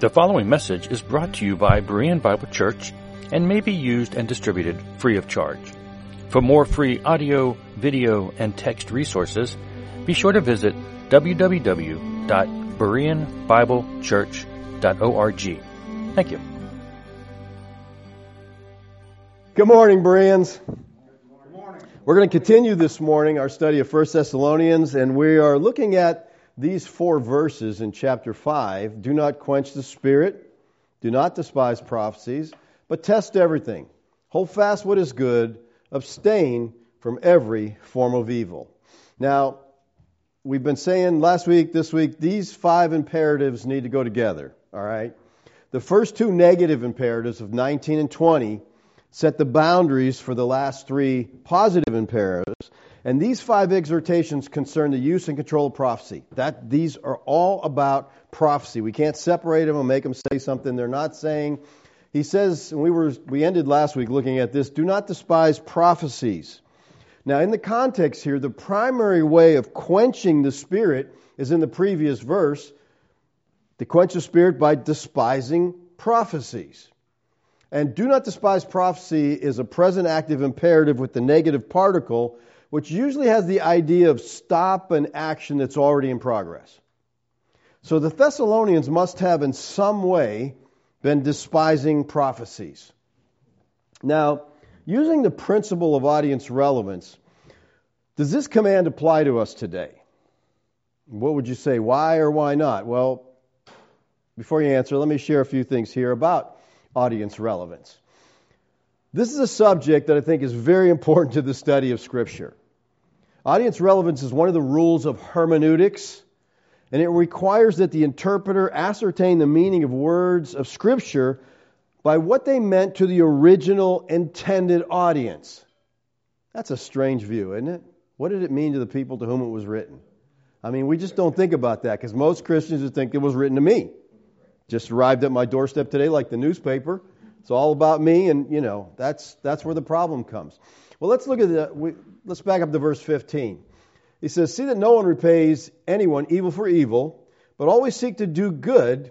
The following message is brought to you by Berean Bible Church and may be used and distributed free of charge. For more free audio, video, and text resources, be sure to visit www.bereanbiblechurch.org. Thank you. Good morning, Bereans. Good morning. We're going to continue this morning our study of 1 Thessalonians, and we are looking at these four verses in chapter 5 do not quench the spirit, do not despise prophecies, but test everything. Hold fast what is good, abstain from every form of evil. Now, we've been saying last week, this week, these five imperatives need to go together, all right? The first two negative imperatives of 19 and 20 set the boundaries for the last three positive imperatives. And these five exhortations concern the use and control of prophecy. That these are all about prophecy. We can't separate them and make them say something they're not saying. He says, and we were we ended last week looking at this, do not despise prophecies. Now, in the context here, the primary way of quenching the spirit is in the previous verse, to quench the spirit by despising prophecies. And do not despise prophecy is a present active imperative with the negative particle which usually has the idea of stop an action that's already in progress. So the Thessalonians must have, in some way, been despising prophecies. Now, using the principle of audience relevance, does this command apply to us today? What would you say? Why or why not? Well, before you answer, let me share a few things here about audience relevance. This is a subject that I think is very important to the study of Scripture. Audience relevance is one of the rules of hermeneutics, and it requires that the interpreter ascertain the meaning of words of Scripture by what they meant to the original intended audience. That's a strange view, isn't it? What did it mean to the people to whom it was written? I mean, we just don't think about that because most Christians would think it was written to me. Just arrived at my doorstep today, like the newspaper. It's all about me, and you know that's that's where the problem comes. Well, let's look at the, we, let's back up to verse 15. He says, See that no one repays anyone evil for evil, but always seek to do good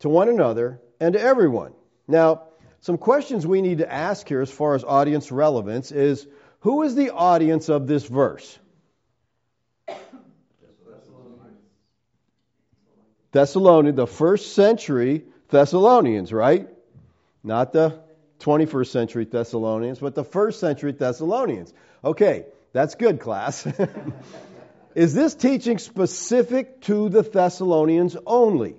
to one another and to everyone. Now, some questions we need to ask here as far as audience relevance is who is the audience of this verse? Thessalonians, the first century Thessalonians, right? Not the 21st century Thessalonians, but the first century Thessalonians. Okay, that's good, class. Is this teaching specific to the Thessalonians only?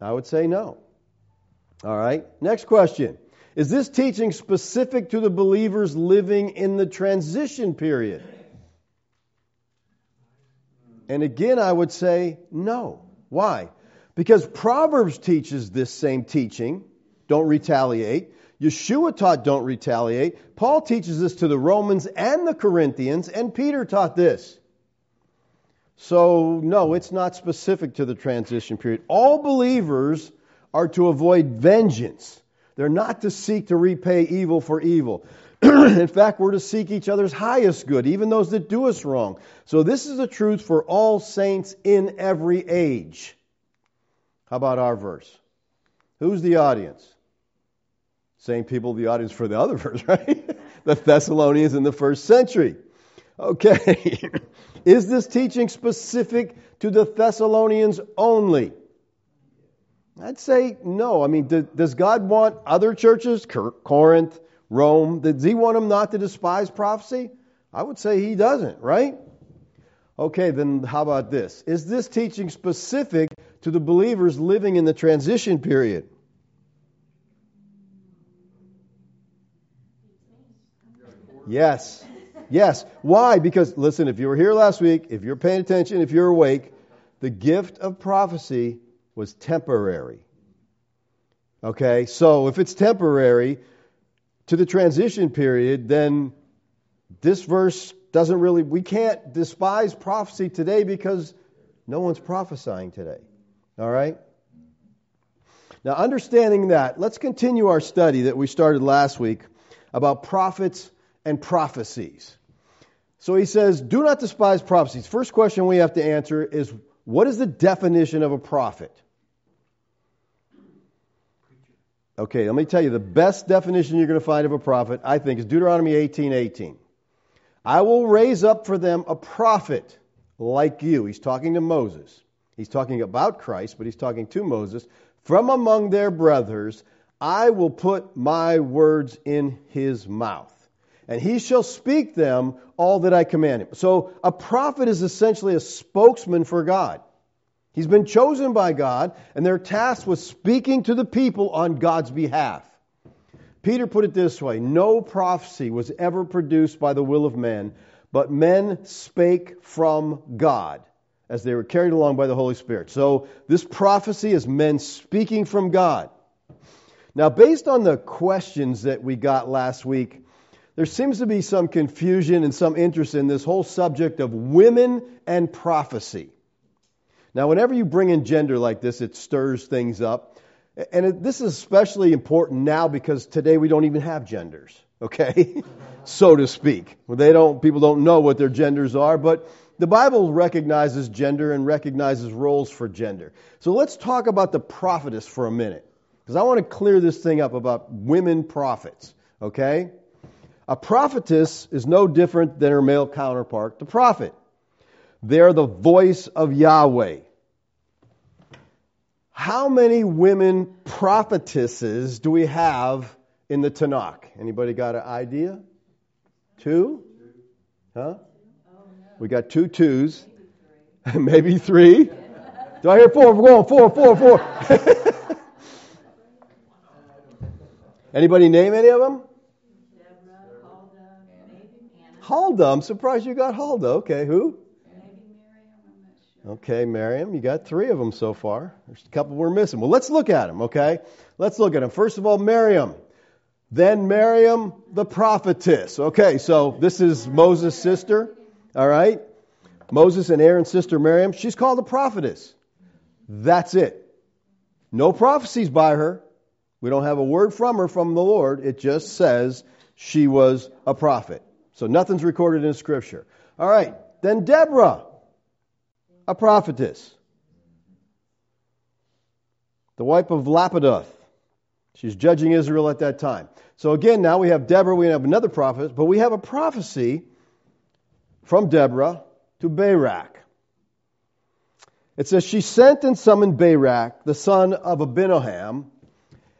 I would say no. All right, next question. Is this teaching specific to the believers living in the transition period? And again, I would say no. Why? Because Proverbs teaches this same teaching don't retaliate. Yeshua taught don't retaliate. Paul teaches this to the Romans and the Corinthians, and Peter taught this. So, no, it's not specific to the transition period. All believers are to avoid vengeance. They're not to seek to repay evil for evil. in fact, we're to seek each other's highest good, even those that do us wrong. So, this is the truth for all saints in every age. How about our verse? Who's the audience? Same people, the audience for the other verse, right? the Thessalonians in the first century. Okay. Is this teaching specific to the Thessalonians only? I'd say no. I mean, does God want other churches, Corinth, Rome, does He want them not to despise prophecy? I would say He doesn't, right? Okay, then how about this? Is this teaching specific to the believers living in the transition period. Yes. Yes. Why? Because, listen, if you were here last week, if you're paying attention, if you're awake, the gift of prophecy was temporary. Okay? So, if it's temporary to the transition period, then this verse doesn't really, we can't despise prophecy today because no one's prophesying today. All right? Now, understanding that, let's continue our study that we started last week about prophets and prophecies. So he says, Do not despise prophecies. First question we have to answer is What is the definition of a prophet? Okay, let me tell you the best definition you're going to find of a prophet, I think, is Deuteronomy 18 18. I will raise up for them a prophet like you. He's talking to Moses. He's talking about Christ, but he's talking to Moses. From among their brothers, I will put my words in his mouth, and he shall speak them all that I command him. So a prophet is essentially a spokesman for God. He's been chosen by God, and their task was speaking to the people on God's behalf. Peter put it this way No prophecy was ever produced by the will of men, but men spake from God as they were carried along by the Holy Spirit. So this prophecy is men speaking from God. Now, based on the questions that we got last week, there seems to be some confusion and some interest in this whole subject of women and prophecy. Now, whenever you bring in gender like this, it stirs things up. And it, this is especially important now because today we don't even have genders, okay? so to speak. They don't, people don't know what their genders are, but the Bible recognizes gender and recognizes roles for gender. So let's talk about the prophetess for a minute. Because I want to clear this thing up about women prophets, okay? A prophetess is no different than her male counterpart, the prophet. They're the voice of Yahweh. How many women prophetesses do we have in the Tanakh? Anybody got an idea? Two? Huh? We got two twos. Maybe three. Do I hear four? We're going four, four, four. Anybody name any of them? Huldah. I'm surprised you got Huldah. Okay, who? Okay, Miriam, you got three of them so far. There's a couple we're missing. Well, let's look at them, okay? Let's look at them. First of all, Miriam. Then Miriam, the prophetess. Okay, so this is Moses' sister, all right? Moses and Aaron's sister Miriam. She's called a prophetess. That's it. No prophecies by her. We don't have a word from her from the Lord. It just says she was a prophet. So nothing's recorded in Scripture. All right, then Deborah a prophetess. The wife of Lapidoth. She's judging Israel at that time. So again, now we have Deborah, we have another prophet, but we have a prophecy from Deborah to Barak. It says, She sent and summoned Barak, the son of Abinoam,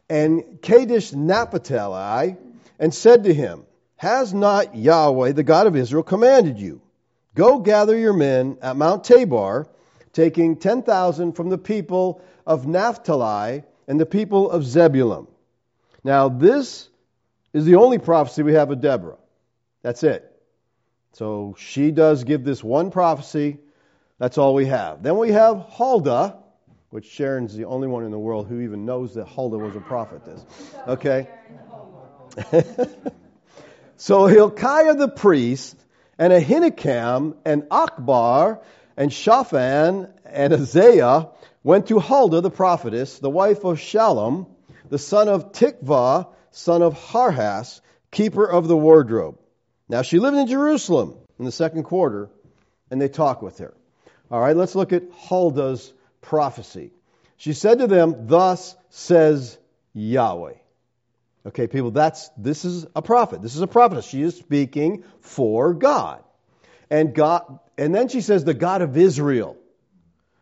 and Kadesh Naphtali, and said to him, Has not Yahweh, the God of Israel, commanded you? Go gather your men at Mount Tabor, taking 10,000 from the people of Naphtali and the people of Zebulun. Now, this is the only prophecy we have of Deborah. That's it. So she does give this one prophecy. That's all we have. Then we have Huldah, which Sharon's the only one in the world who even knows that Huldah was a prophetess. Okay? so Hilkiah the priest and Ahikam and Achbor and Shaphan and Isaiah went to Huldah the prophetess, the wife of Shallum, the son of Tikvah, son of Harhas, keeper of the wardrobe. Now she lived in Jerusalem in the second quarter, and they talked with her. All right, let's look at Huldah's prophecy. She said to them, Thus says Yahweh. Okay, people, that's this is a prophet. This is a prophetess. She is speaking for God. And God and then she says the God of Israel.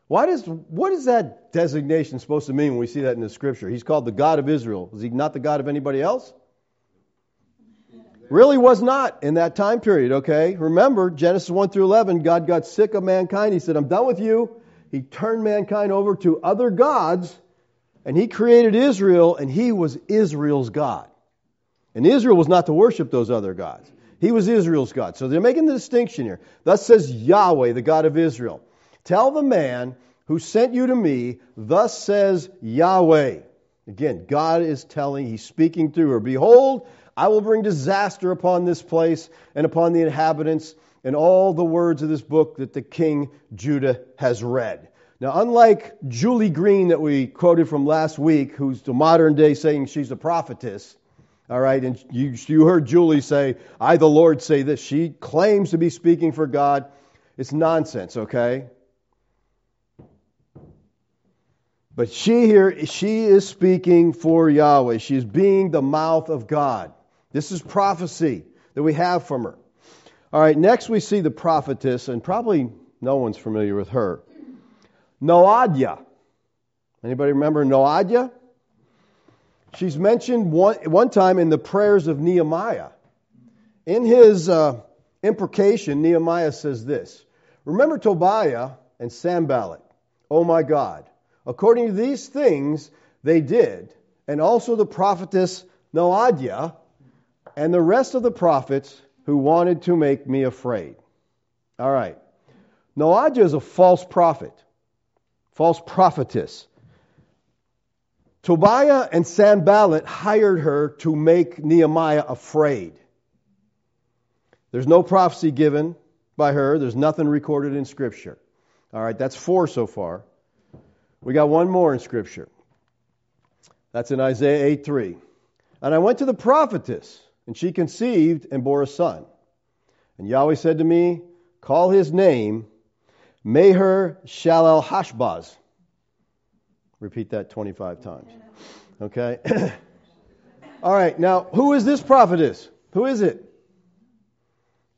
Why does what is that designation supposed to mean when we see that in the scripture? He's called the God of Israel. Is he not the God of anybody else? Really was not in that time period, okay? Remember, Genesis 1 through 11, God got sick of mankind. He said, I'm done with you. He turned mankind over to other gods and he created Israel, and he was Israel's God. And Israel was not to worship those other gods. He was Israel's God. So they're making the distinction here. Thus says Yahweh, the God of Israel. Tell the man who sent you to me, thus says Yahweh. Again, God is telling, he's speaking through her. Behold, I will bring disaster upon this place and upon the inhabitants and all the words of this book that the king Judah has read. Now, unlike Julie Green that we quoted from last week, who's the modern day saying she's a prophetess, all right, and you, you heard Julie say, I, the Lord, say this. She claims to be speaking for God. It's nonsense, okay? But she here, she is speaking for Yahweh. She's being the mouth of God. This is prophecy that we have from her. All right, next we see the prophetess, and probably no one's familiar with her. Noadiah. Anybody remember Noadiah? She's mentioned one, one time in the prayers of Nehemiah. In his uh, imprecation, Nehemiah says this Remember Tobiah and Sanballat, oh my God. According to these things they did, and also the prophetess Noadiah and the rest of the prophets who wanted to make me afraid. All right. Noadiah is a false prophet, false prophetess. Tobiah and Sanballat hired her to make Nehemiah afraid. There's no prophecy given by her, there's nothing recorded in Scripture. All right, that's four so far. We got one more in Scripture. That's in Isaiah 8 3. And I went to the prophetess, and she conceived and bore a son. And Yahweh said to me, Call his name Meher Shalal Hashbaz. Repeat that 25 times. Okay? All right, now, who is this prophetess? Who is it?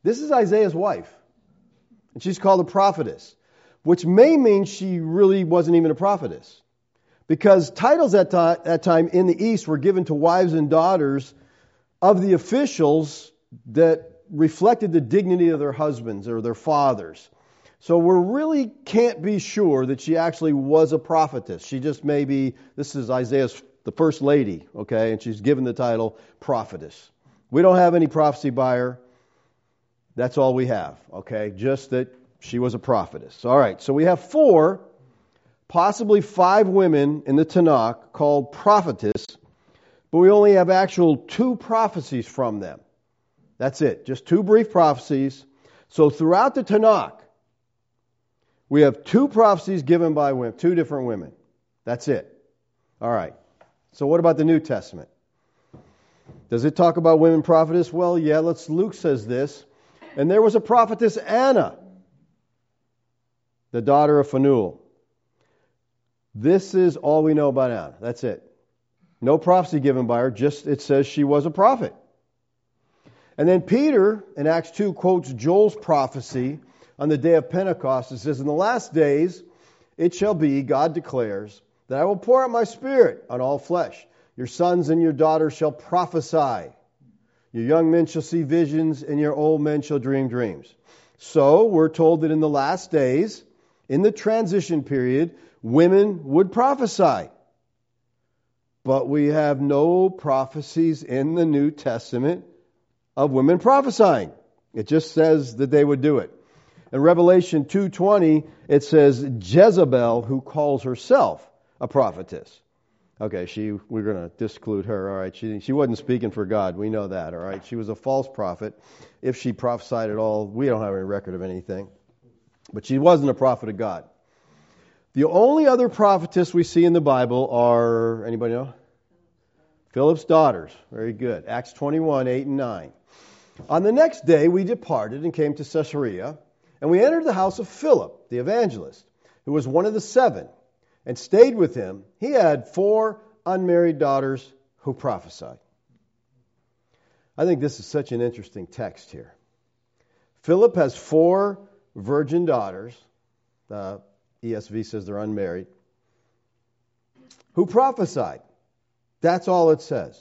This is Isaiah's wife. And she's called a prophetess, which may mean she really wasn't even a prophetess. Because titles at that time in the East were given to wives and daughters of the officials that reflected the dignity of their husbands or their fathers. So we really can't be sure that she actually was a prophetess. She just may be, this is Isaiah's, the first lady, okay, and she's given the title prophetess. We don't have any prophecy by her. That's all we have, okay? Just that she was a prophetess. All right, so we have four, possibly five women in the Tanakh called prophetess, but we only have actual two prophecies from them. That's it, just two brief prophecies. So throughout the Tanakh, we have two prophecies given by women, two different women. That's it. All right. So what about the New Testament? Does it talk about women prophetess? Well, yeah, let's Luke says this. And there was a prophetess Anna, the daughter of Phanuel. This is all we know about Anna. That's it. No prophecy given by her, just it says she was a prophet. And then Peter in Acts 2 quotes Joel's prophecy on the day of Pentecost. It says, In the last days it shall be, God declares, that I will pour out my spirit on all flesh. Your sons and your daughters shall prophesy. Your young men shall see visions, and your old men shall dream dreams. So we're told that in the last days, in the transition period, women would prophesy. But we have no prophecies in the New Testament of women prophesying. It just says that they would do it. In Revelation 2:20, it says Jezebel who calls herself a prophetess. Okay, she we're going to disclude her. All right, she she wasn't speaking for God. We know that. All right, she was a false prophet. If she prophesied at all, we don't have any record of anything. But she wasn't a prophet of God. The only other prophetess we see in the Bible are anybody know? Philip's daughters. Very good. Acts 21, 8 and 9. On the next day, we departed and came to Caesarea, and we entered the house of Philip, the evangelist, who was one of the seven, and stayed with him. He had four unmarried daughters who prophesied. I think this is such an interesting text here. Philip has four virgin daughters. The ESV says they're unmarried. Who prophesied. That's all it says.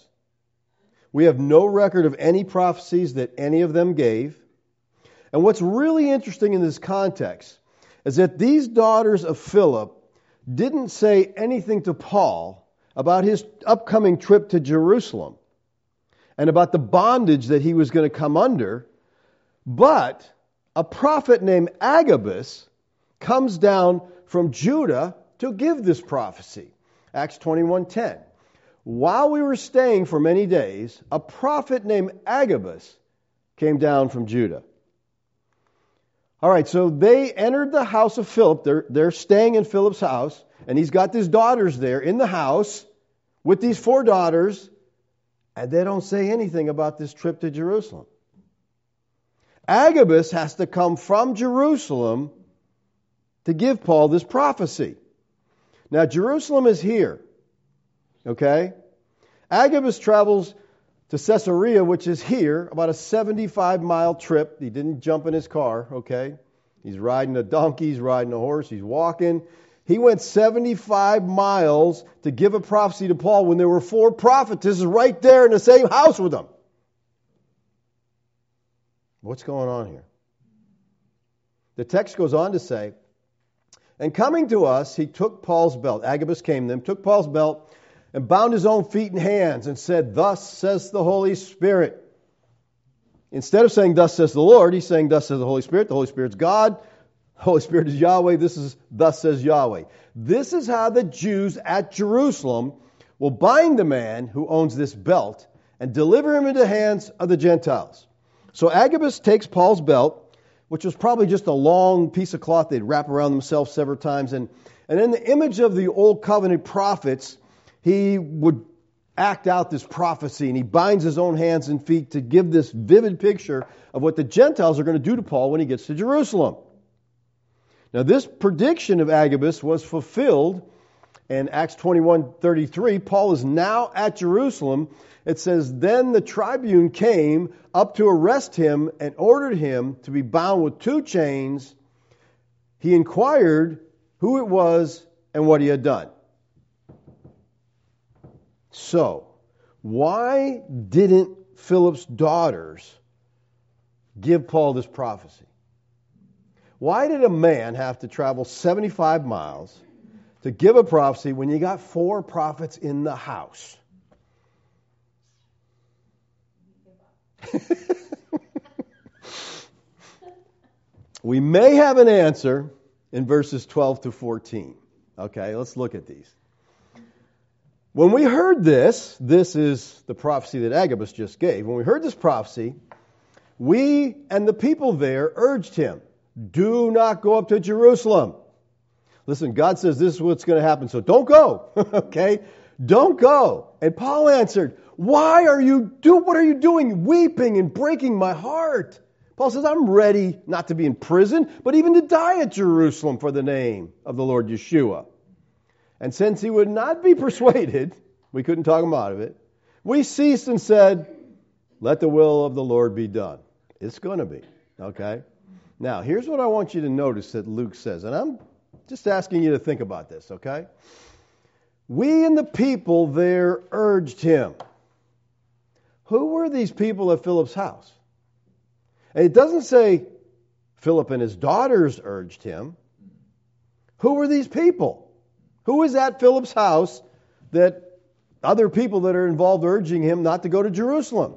We have no record of any prophecies that any of them gave. And what's really interesting in this context is that these daughters of Philip didn't say anything to Paul about his upcoming trip to Jerusalem and about the bondage that he was going to come under, but a prophet named Agabus comes down from Judea to give this prophecy. Acts 21:10. While we were staying for many days, a prophet named Agabus came down from Judea. All right, so they entered the house of Philip. They're, they're staying in Philip's house, and he's got his daughters there in the house with these four daughters, and they don't say anything about this trip to Jerusalem. Agabus has to come from Jerusalem to give Paul this prophecy. Now, Jerusalem is here. Okay? Agabus travels to Caesarea, which is here, about a 75 mile trip. He didn't jump in his car, okay? He's riding a donkey, he's riding a horse, he's walking. He went 75 miles to give a prophecy to Paul when there were four prophetesses right there in the same house with him. What's going on here? The text goes on to say, And coming to us, he took Paul's belt. Agabus came to them, took Paul's belt, and bound his own feet and hands, and said, Thus says the Holy Spirit. Instead of saying, Thus says the Lord, he's saying, Thus says the Holy Spirit. The Holy Spirit's God. The Holy Spirit is Yahweh. This is, Thus says Yahweh. This is how the Jews at Jerusalem will bind the man who owns this belt and deliver him into the hands of the Gentiles. So Agabus takes Paul's belt which was probably just a long piece of cloth they'd wrap around themselves several times. And, and in the image of the old covenant prophets, he would act out this prophecy and he binds his own hands and feet to give this vivid picture of what the Gentiles are going to do to Paul when he gets to Jerusalem. Now, this prediction of Agabus was fulfilled in Acts 21:33. Paul is now at Jerusalem it says, Then the tribune came up to arrest him and ordered him to be bound with two chains. He inquired who it was and what he had done. So, why didn't Philip's daughters give Paul this prophecy? Why did a man have to travel 75 miles to give a prophecy when you got four prophets in the house? we may have an answer in verses 12 to 14. Okay, let's look at these. When we heard this, this is the prophecy that Agabus just gave. When we heard this prophecy, we and the people there urged him, do not go up to Jerusalem. Listen, God says this is what's going to happen, so don't go. okay? Don't go. And Paul answered, why are you do what are you doing weeping and breaking my heart? Paul says, I'm ready not to be in prison, but even to die at Jerusalem for the name of the Lord Yeshua. And since he would not be persuaded, we couldn't talk him out of it, we ceased and said, Let the will of the Lord be done. It's going to be. Okay? Now, here's what I want you to notice that Luke says, and I'm just asking you to think about this, okay? We and the people there urged him. Who were these people at Philip's house? And it doesn't say Philip and his daughters urged him. Who were these people? Who is at Philip's house that other people that are involved urging him not to go to Jerusalem?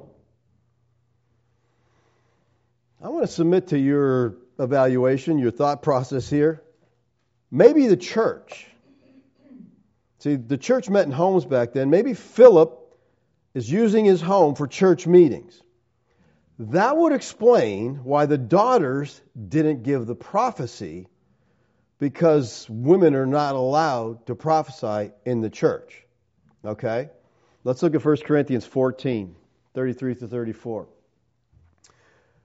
I want to submit to your evaluation, your thought process here. Maybe the church. See, the church met in homes back then. Maybe Philip is using his home for church meetings. That would explain why the daughters didn't give the prophecy because women are not allowed to prophesy in the church. Okay? Let's look at 1 Corinthians 14, 33 to 34.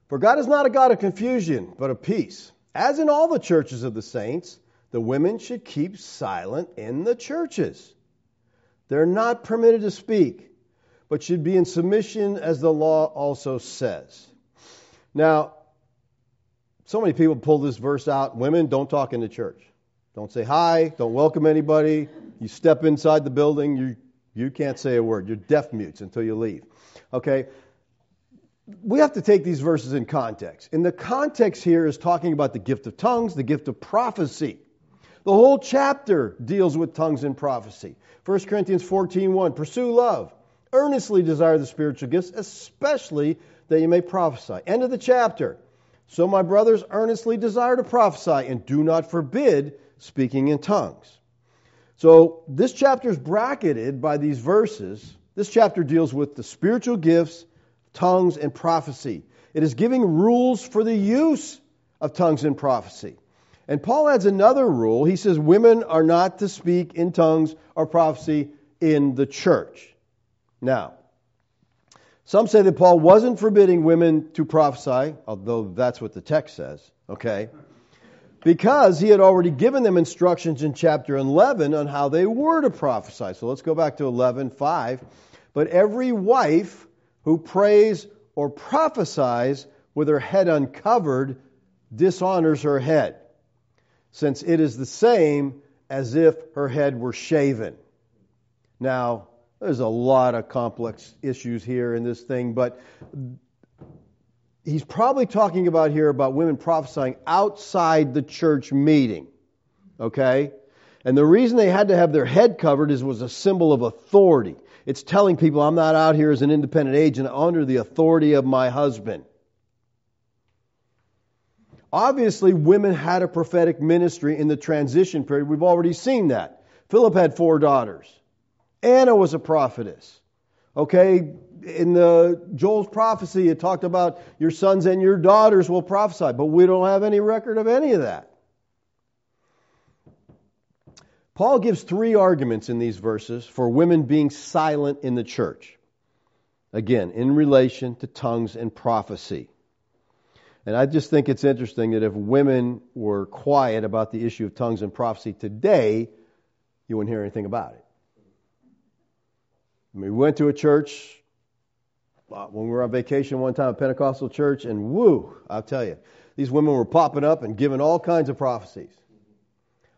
For God is not a God of confusion, but of peace. As in all the churches of the saints, the women should keep silent in the churches. They're not permitted to speak but should be in submission as the law also says. Now, so many people pull this verse out. Women, don't talk in the church. Don't say hi. Don't welcome anybody. You step inside the building, you, you can't say a word. You're deaf mutes until you leave. Okay? We have to take these verses in context. And the context here is talking about the gift of tongues, the gift of prophecy. The whole chapter deals with tongues and prophecy. 1 Corinthians 14:1 Pursue love Earnestly desire the spiritual gifts, especially that you may prophesy. End of the chapter. So, my brothers, earnestly desire to prophesy and do not forbid speaking in tongues. So, this chapter is bracketed by these verses. This chapter deals with the spiritual gifts, tongues, and prophecy. It is giving rules for the use of tongues and prophecy. And Paul adds another rule. He says women are not to speak in tongues or prophecy in the church. Now, some say that Paul wasn't forbidding women to prophesy, although that's what the text says, okay? because he had already given them instructions in chapter 11 on how they were to prophesy. So let's go back to 11:5. But every wife who prays or prophesies with her head uncovered dishonors her head, since it is the same as if her head were shaven. Now, there's a lot of complex issues here in this thing, but he's probably talking about here about women prophesying outside the church meeting. Okay? And the reason they had to have their head covered is was a symbol of authority. It's telling people I'm not out here as an independent agent under the authority of my husband. Obviously, women had a prophetic ministry in the transition period. We've already seen that. Philip had four daughters. Anna was a prophetess. Okay, in the Joel's prophecy, it talked about your sons and your daughters will prophesy, but we don't have any record of any of that. Paul gives three arguments in these verses for women being silent in the church. Again, in relation to tongues and prophecy. And I just think it's interesting that if women were quiet about the issue of tongues and prophecy today, you wouldn't hear anything about it. I mean, we went to a church uh, when we were on vacation one time, a Pentecostal church, and woo, I'll tell you, these women were popping up and giving all kinds of prophecies.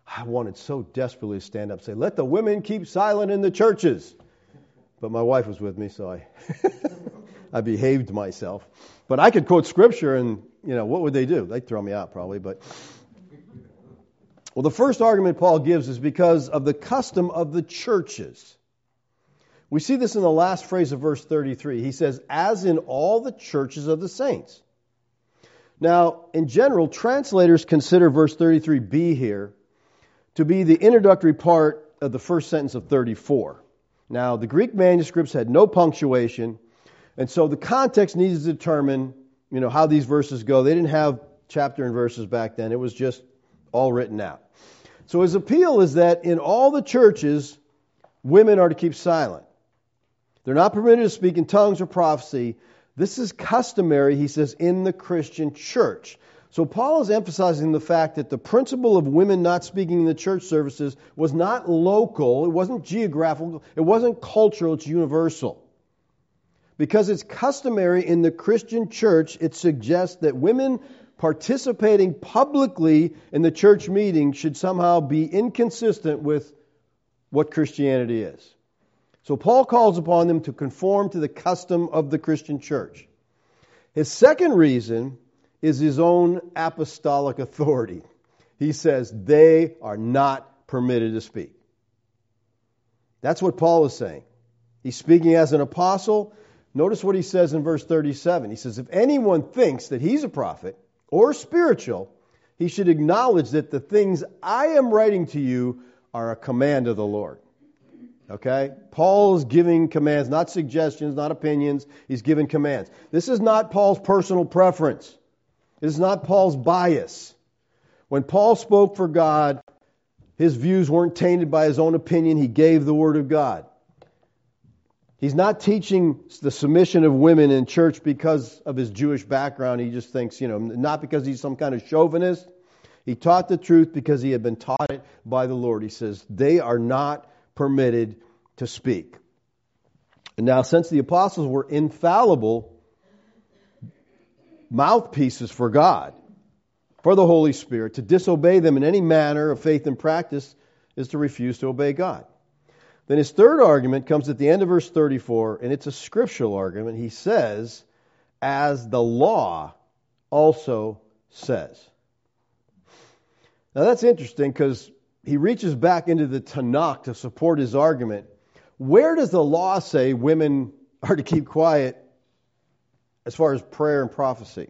I wanted so desperately to stand up and say, let the women keep silent in the churches. But my wife was with me, so I, I behaved myself. But I could quote scripture, and, you know, what would they do? They'd throw me out probably, but. Well, the first argument Paul gives is because of the custom of the churches. We see this in the last phrase of verse 33. He says, as in all the churches of the saints. Now, in general, translators consider verse 33b here to be the introductory part of the first sentence of 34. Now, the Greek manuscripts had no punctuation, and so the context needs to determine, you know, how these verses go. They didn't have chapter and verses back then. It was just all written out. So his appeal is that in all the churches, women are to keep silent. They're not permitted to speak in tongues or prophecy. This is customary, he says, in the Christian church. So Paul is emphasizing the fact that the principle of women not speaking in the church services was not local, it wasn't geographical, it wasn't cultural, it's universal. Because it's customary in the Christian church, it suggests that women participating publicly in the church meeting should somehow be inconsistent with what Christianity is. So Paul calls upon them to conform to the custom of the Christian church. His second reason is his own apostolic authority. He says they are not permitted to speak. That's what Paul is saying. He's speaking as an apostle. Notice what he says in verse 37. He says, If anyone thinks that he's a prophet or spiritual, he should acknowledge that the things I am writing to you are a command of the Lord. Okay? Paul is giving commands, not suggestions, not opinions. He's giving commands. This is not Paul's personal preference. This is not Paul's bias. When Paul spoke for God, his views weren't tainted by his own opinion. He gave the Word of God. He's not teaching the submission of women in church because of his Jewish background. He just thinks, you know, not because he's some kind of chauvinist. He taught the truth because he had been taught it by the Lord. He says, they are not permitted to speak. And now, since the apostles were infallible mouthpieces for God, for the Holy Spirit, to disobey them in any manner of faith and practice is to refuse to obey God. Then his third argument comes at the end of verse 34, and it's a scriptural argument. He says, as the law also says. Now that's interesting because he reaches back into the Tanakh to support his argument. Where does the law say women are to keep quiet as far as prayer and prophecy?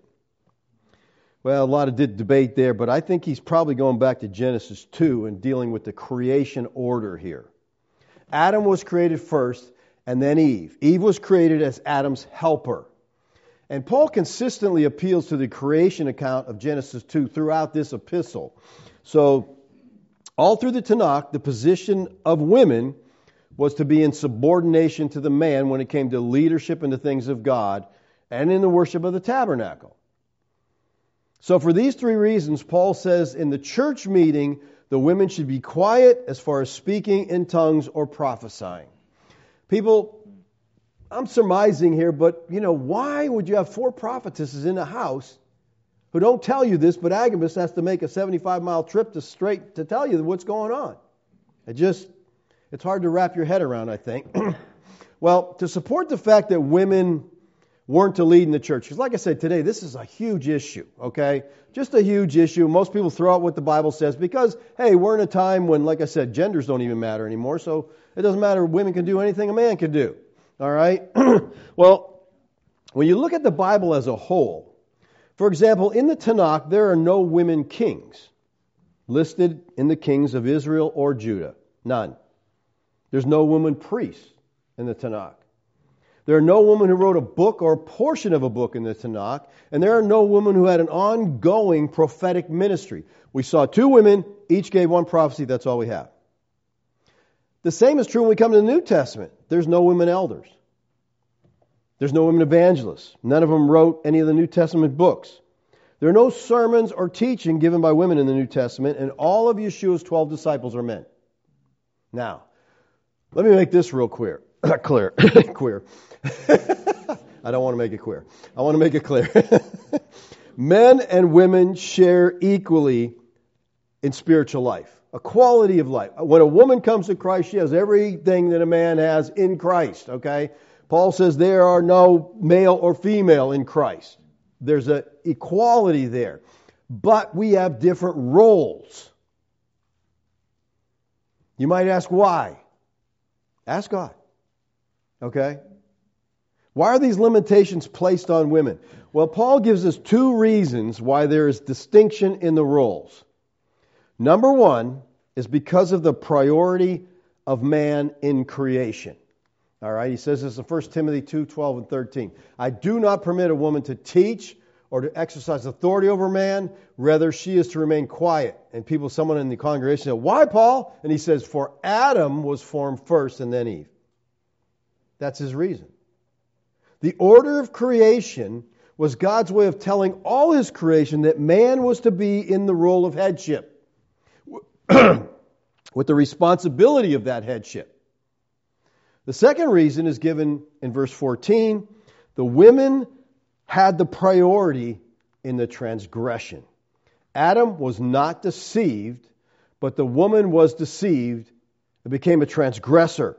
Well, a lot of debate there, but I think he's probably going back to Genesis 2 and dealing with the creation order here. Adam was created first, and then Eve. Eve was created as Adam's helper. And Paul consistently appeals to the creation account of Genesis 2 throughout this epistle. So all through the Tanakh, the position of women was to be in subordination to the man when it came to leadership in the things of God and in the worship of the tabernacle. So, for these three reasons, Paul says in the church meeting, the women should be quiet as far as speaking in tongues or prophesying. People, I'm surmising here, but you know, why would you have four prophetesses in a house who don't tell you this, but Agabus has to make a 75 mile trip to straight to tell you what's going on? It just, it's hard to wrap your head around, I think. well, to support the fact that women weren't to lead in the church, because like I said today, this is a huge issue, okay? Just a huge issue. Most people throw out what the Bible says because, hey, we're in a time when, like I said, genders don't even matter anymore, so it doesn't matter. Women can do anything a man can do. All right? well, when you look at the Bible as a whole, for example, in the Tanakh, there are no women kings listed in the kings of Israel or Judah. None. There's no woman priest in the Tanakh. There are no women who wrote a book or a portion of a book in the Tanakh, and there are no women who had an ongoing prophetic ministry. We saw two women, each gave one prophecy, that's all we have. The same is true when we come to the New Testament. There's no women elders. There's no women evangelists. None of them wrote any of the New Testament books. There are no sermons or teaching given by women in the New Testament, and all of Yeshua's 12 disciples are men. Now, let me make this real clear. clear. queer. I don't want to make it queer. I want to make it clear. men and women share equally in spiritual life, a quality of life. When a woman comes to Christ, she has everything that a man has in Christ, okay? Paul says there are no male or female in Christ. There's an equality there. But we have different roles. You might ask why. Ask God. Okay? Why are these limitations placed on women? Well, Paul gives us two reasons why there is distinction in the roles. Number one is because of the priority of man in creation. All right, he says this in 1 Timothy 2 12 and 13. I do not permit a woman to teach or to exercise authority over man. Rather, she is to remain quiet. And people, someone in the congregation said, Why, Paul? And he says, For Adam was formed first and then Eve. That's his reason. The order of creation was God's way of telling all his creation that man was to be in the role of headship, with the responsibility of that headship. The second reason is given in verse 14. The women had the priority in the transgression. Adam was not deceived, but the woman was deceived and became a transgressor.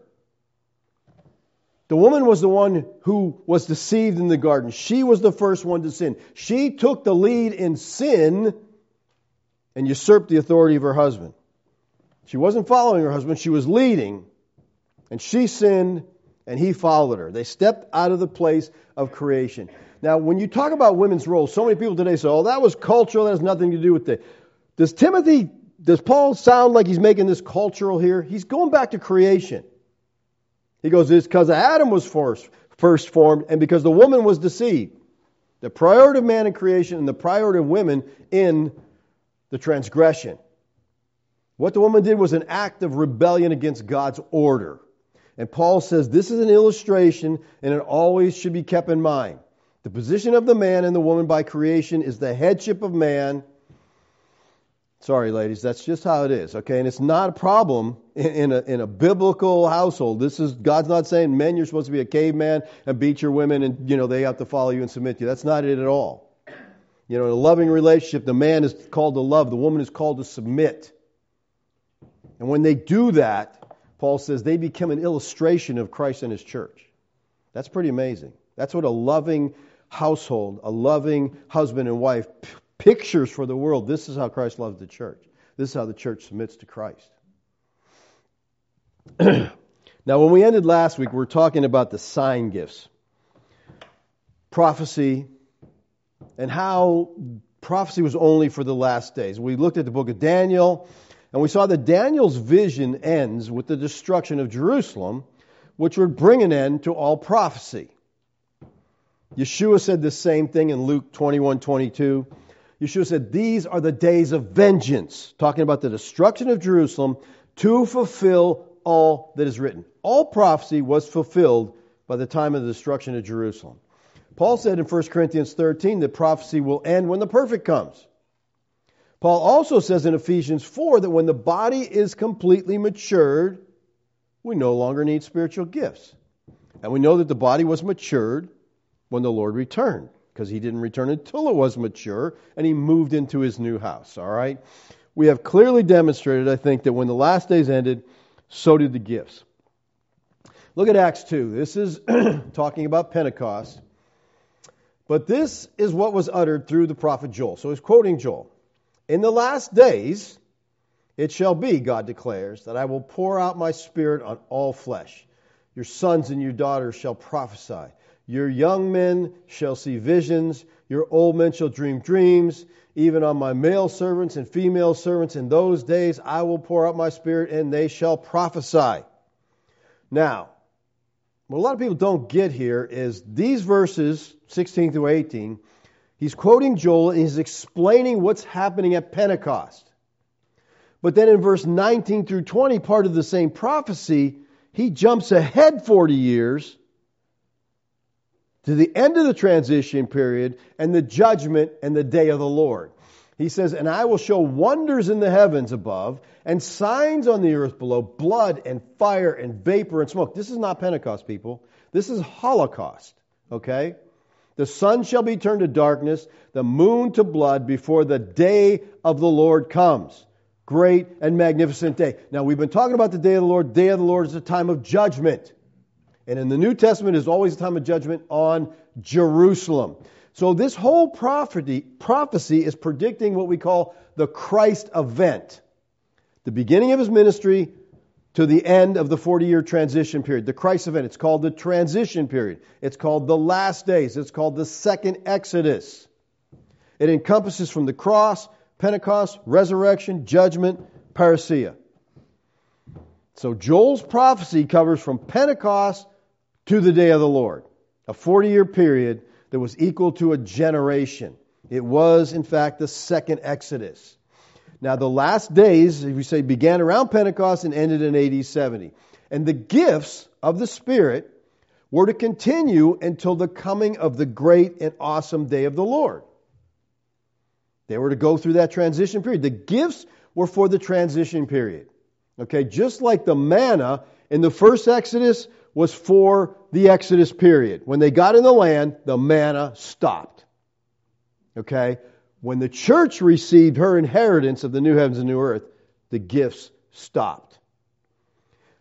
The woman was the one who was deceived in the garden. She was the first one to sin. She took the lead in sin and usurped the authority of her husband. She wasn't following her husband, she was leading. And she sinned, and he followed her. They stepped out of the place of creation. Now, when you talk about women's roles, so many people today say, oh, that was cultural, that has nothing to do with it. Does Timothy, does Paul sound like he's making this cultural here? He's going back to creation. He goes, it's because Adam was first, first formed and because the woman was deceived. The priority of man in creation and the priority of women in the transgression. What the woman did was an act of rebellion against God's order. And Paul says this is an illustration and it always should be kept in mind. The position of the man and the woman by creation is the headship of man. Sorry, ladies, that's just how it is, okay? And it's not a problem in, a, in a biblical household. This is, God's not saying, men, you're supposed to be a caveman and beat your women and, you know, they have to follow you and submit to you. That's not it at all. You know, in a loving relationship, the man is called to love, the woman is called to submit. And when they do that, Paul says they become an illustration of Christ and his church. That's pretty amazing. That's what a loving household, a loving husband and wife pictures for the world. This is how Christ loves the church. This is how the church submits to Christ. now, when we ended last week, we were talking about the sign gifts prophecy and how prophecy was only for the last days. We looked at the book of Daniel and we saw that Daniel's vision ends with the destruction of Jerusalem, which would bring an end to all prophecy. Yeshua said the same thing in Luke 21 22. Yeshua said, These are the days of vengeance, talking about the destruction of Jerusalem to fulfill all that is written. All prophecy was fulfilled by the time of the destruction of Jerusalem. Paul said in 1 Corinthians 13 that prophecy will end when the perfect comes. Paul also says in Ephesians 4 that when the body is completely matured, we no longer need spiritual gifts. And we know that the body was matured when the Lord returned, because he didn't return until it was mature and he moved into his new house. All right? We have clearly demonstrated, I think, that when the last days ended, so did the gifts. Look at Acts 2. This is talking about Pentecost. But this is what was uttered through the prophet Joel. So he's quoting Joel. In the last days, it shall be, God declares, that I will pour out my spirit on all flesh. Your sons and your daughters shall prophesy. Your young men shall see visions. Your old men shall dream dreams. Even on my male servants and female servants in those days I will pour out my spirit and they shall prophesy. Now, what a lot of people don't get here is these verses, 16 through 18, he's quoting Joel and he's explaining what's happening at Pentecost. But then in verse 19 through 20, part of the same prophecy, he jumps ahead 40 years to the end of the transition period and the judgment and the day of the Lord. He says, And I will show wonders in the heavens above and signs on the earth below blood and fire and vapor and smoke. This is not Pentecost, people. This is Holocaust, okay? The sun shall be turned to darkness, the moon to blood before the day of the Lord comes. Great and magnificent day. Now, we've been talking about the day of the Lord. Day of the Lord is a time of judgment. And in the New Testament is always a time of judgment on Jerusalem. So this whole prophecy, prophecy is predicting what we call the Christ event. The beginning of his ministry to the end of the 40 year transition period. The Christ event. It's called the transition period. It's called the last days. It's called the second Exodus. It encompasses from the cross, Pentecost, resurrection, judgment, parousia. So Joel's prophecy covers from Pentecost to the day of the Lord. A 40 year period that was equal to a generation. It was, in fact, the second Exodus. Now, the last days, if we say, began around Pentecost and ended in AD 70. And the gifts of the Spirit were to continue until the coming of the great and awesome day of the Lord. They were to go through that transition period. The gifts were for the transition period. Okay, just like the manna in the first Exodus was for the Exodus period. When they got in the land, the manna stopped. Okay? When the church received her inheritance of the new heavens and new earth, the gifts stopped.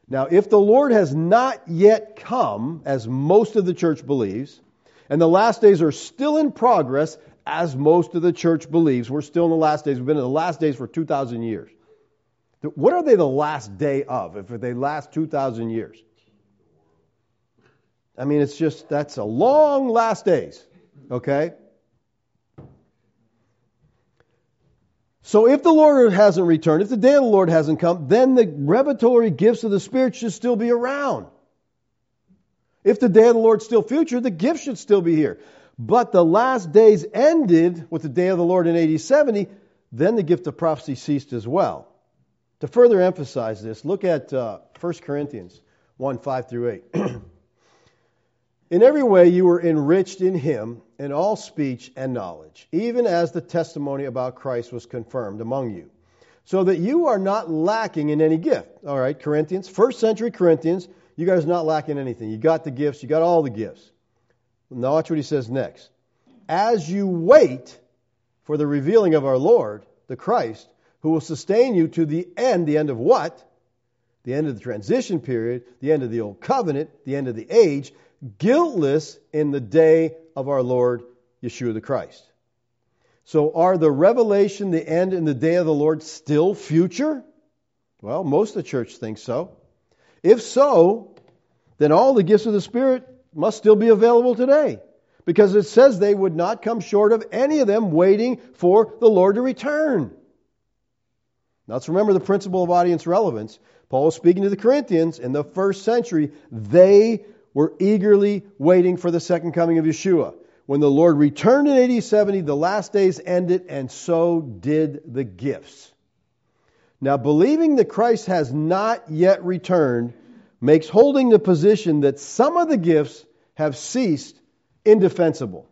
Now, if the Lord has not yet come, as most of the church believes, and the last days are still in progress, as most of the church believes, we're still in the last days. We've been in the last days for 2,000 years. What are they the last day of if they last 2,000 years? I mean, it's just, that's a long last days. Okay? So if the Lord hasn't returned, if the day of the Lord hasn't come, then the revelatory gifts of the Spirit should still be around. If the day of the Lord's still future, the gifts should still be here. But the last days ended with the day of the Lord in AD 70, then the gift of prophecy ceased as well. To further emphasize this, look at uh, 1 Corinthians 1 5 through 8. In every way you were enriched in him in all speech and knowledge, even as the testimony about Christ was confirmed among you, so that you are not lacking in any gift. All right, Corinthians, first century Corinthians, you guys are not lacking anything. You got the gifts, you got all the gifts. Now watch what he says next. As you wait for the revealing of our Lord, the Christ, who will sustain you to the end, the end of what? The end of the transition period, the end of the old covenant, the end of the age, guiltless in the day of our Lord Yeshua the Christ. So, are the revelation, the end, and the day of the Lord still future? Well, most of the church thinks so. If so, then all the gifts of the Spirit must still be available today. Because it says they would not come short of any of them waiting for the Lord to return. Now, let's remember the principle of audience relevance. Paul was speaking to the Corinthians in the first century. They were eagerly waiting for the second coming of Yeshua. When the Lord returned in AD 70, the last days ended, and so did the gifts. Now, believing that Christ has not yet returned makes holding the position that some of the gifts have ceased indefensible.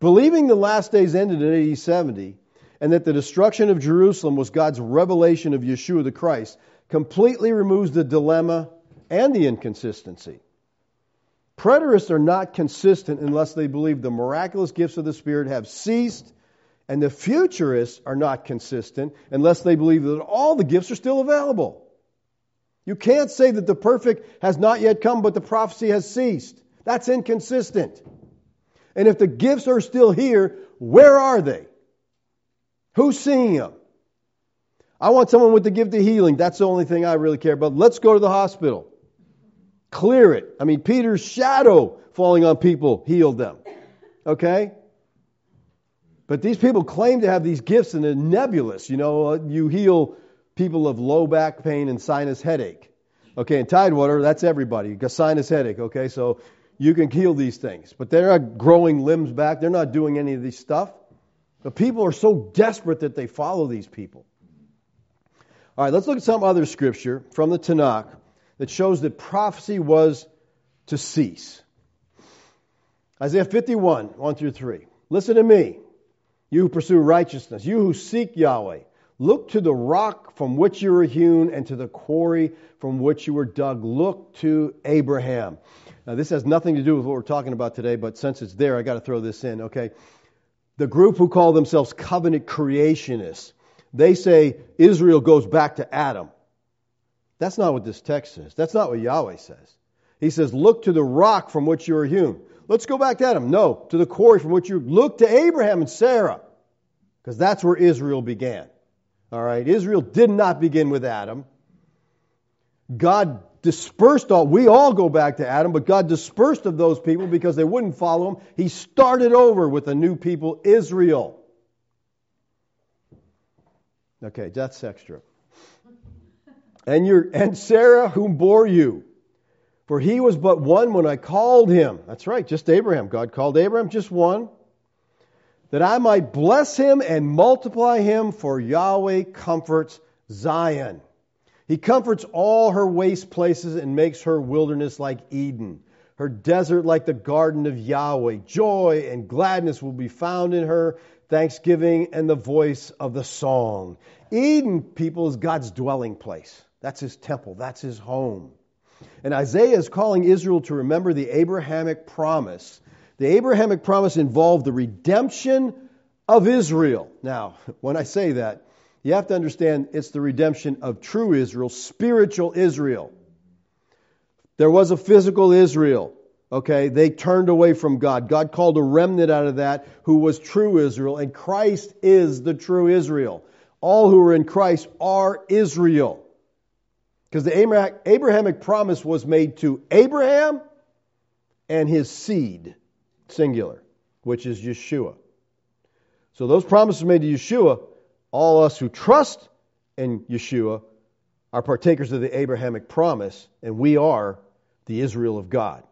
Believing the last days ended in AD 70 and that the destruction of Jerusalem was God's revelation of Yeshua the Christ completely removes the dilemma and the inconsistency. Preterists are not consistent unless they believe the miraculous gifts of the Spirit have ceased, and the futurists are not consistent unless they believe that all the gifts are still available. You can't say that the perfect has not yet come, but the prophecy has ceased. That's inconsistent. And if the gifts are still here, where are they? Who's seeing them? I want someone with the gift of healing. That's the only thing I really care about. Let's go to the hospital. Clear it. I mean, Peter's shadow falling on people healed them. Okay? But these people claim to have these gifts and they're nebulous. You know, uh, you heal people of low back pain and sinus headache. Okay, and Tidewater, that's everybody. Got sinus headache, okay? So you can heal these things. But they're not growing limbs back. They're not doing any of this stuff. But people are so desperate that they follow these people. All right, let's look at some other scripture from the Tanakh that shows that prophecy was to cease. Isaiah 51, 1 through 3. Listen to me, you who pursue righteousness, you who seek Yahweh. Look to the rock from which you were hewn and to the quarry from which you were dug. Look to Abraham. Now, this has nothing to do with what we're talking about today, but since it's there, I got to throw this in, okay? The group who call themselves covenant creationists, they say Israel goes back to Adam. That's not what this text says. That's not what Yahweh says. He says, Look to the rock from which you were hewn. Let's go back to Adam. No, to the quarry from which you look to Abraham and Sarah, because that's where Israel began. All right, Israel did not begin with Adam. God dispersed all, we all go back to Adam, but God dispersed of those people because they wouldn't follow him. He started over with a new people, Israel. Okay, that's extra. And your and Sarah whom bore you. For he was but one when I called him. That's right, just Abraham. God called Abraham just one. That I might bless him and multiply him, for Yahweh comforts Zion. He comforts all her waste places and makes her wilderness like Eden, her desert like the garden of Yahweh. Joy and gladness will be found in her, thanksgiving and the voice of the song. Eden, people, is God's dwelling place. That's his temple, that's his home. And Isaiah is calling Israel to remember the Abrahamic promise. The Abrahamic promise involved the redemption of Israel. Now, when I say that, you have to understand it's the redemption of true Israel, spiritual Israel. There was a physical Israel. Okay, they turned away from God. God called a remnant out of that who was true Israel, and Christ is the true Israel. All who are in Christ are Israel. Because the Abrahamic promise was made to Abraham and his seed, singular, which is Yeshua. So those promises made to Yeshua all us who trust in Yeshua are partakers of the Abrahamic promise, and we are the Israel of God.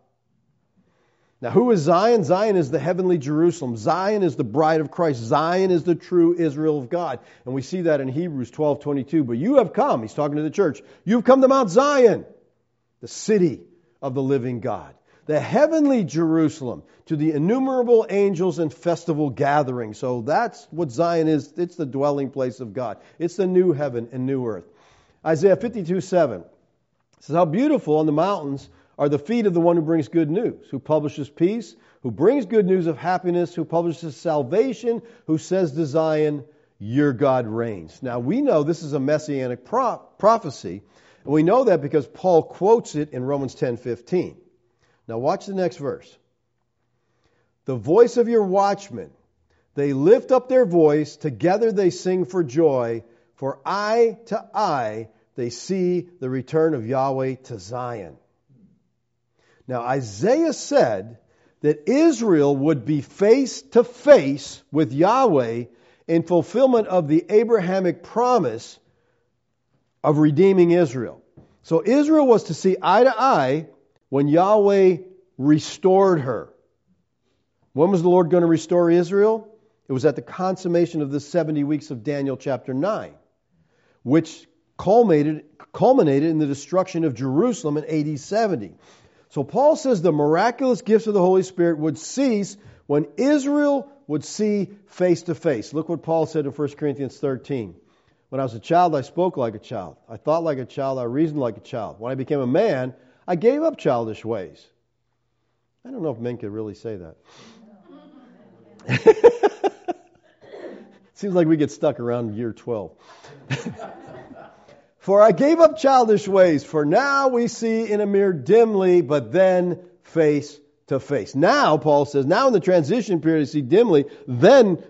Now, who is Zion? Zion is the heavenly Jerusalem. Zion is the bride of Christ. Zion is the true Israel of God. And we see that in Hebrews 12 22. But you have come, he's talking to the church, you've come to Mount Zion, the city of the living God the heavenly Jerusalem to the innumerable angels and festival gatherings. So that's what Zion is. It's the dwelling place of God. It's the new heaven and new earth. Isaiah 52 7 says, How beautiful on the mountains are the feet of the one who brings good news, who publishes peace, who brings good news of happiness, who publishes salvation, who says to Zion, Your God reigns. Now we know this is a messianic pro- prophecy, and we know that because Paul quotes it in Romans ten fifteen. Now, watch the next verse. The voice of your watchmen, they lift up their voice, together they sing for joy, for eye to eye they see the return of Yahweh to Zion. Now, Isaiah said that Israel would be face to face with Yahweh in fulfillment of the Abrahamic promise of redeeming Israel. So Israel was to see eye to eye when Yahweh restored her. When was the Lord going to restore Israel? It was at the consummation of the 70 weeks of Daniel chapter 9, which culminated, culminated in the destruction of Jerusalem in AD 70. So Paul says the miraculous gifts of the Holy Spirit would cease when Israel would see face to face. Look what Paul said in 1 Corinthians 13. When I was a child, I spoke like a child. I thought like a child. I reasoned like a child. When I became a man, I gave up childish ways. I don't know if men could really say that. Seems like we get stuck around year 12. for I gave up childish ways, for now we see in a mirror dimly, but then face to face. Now, Paul says, now in the transition period, I see dimly, then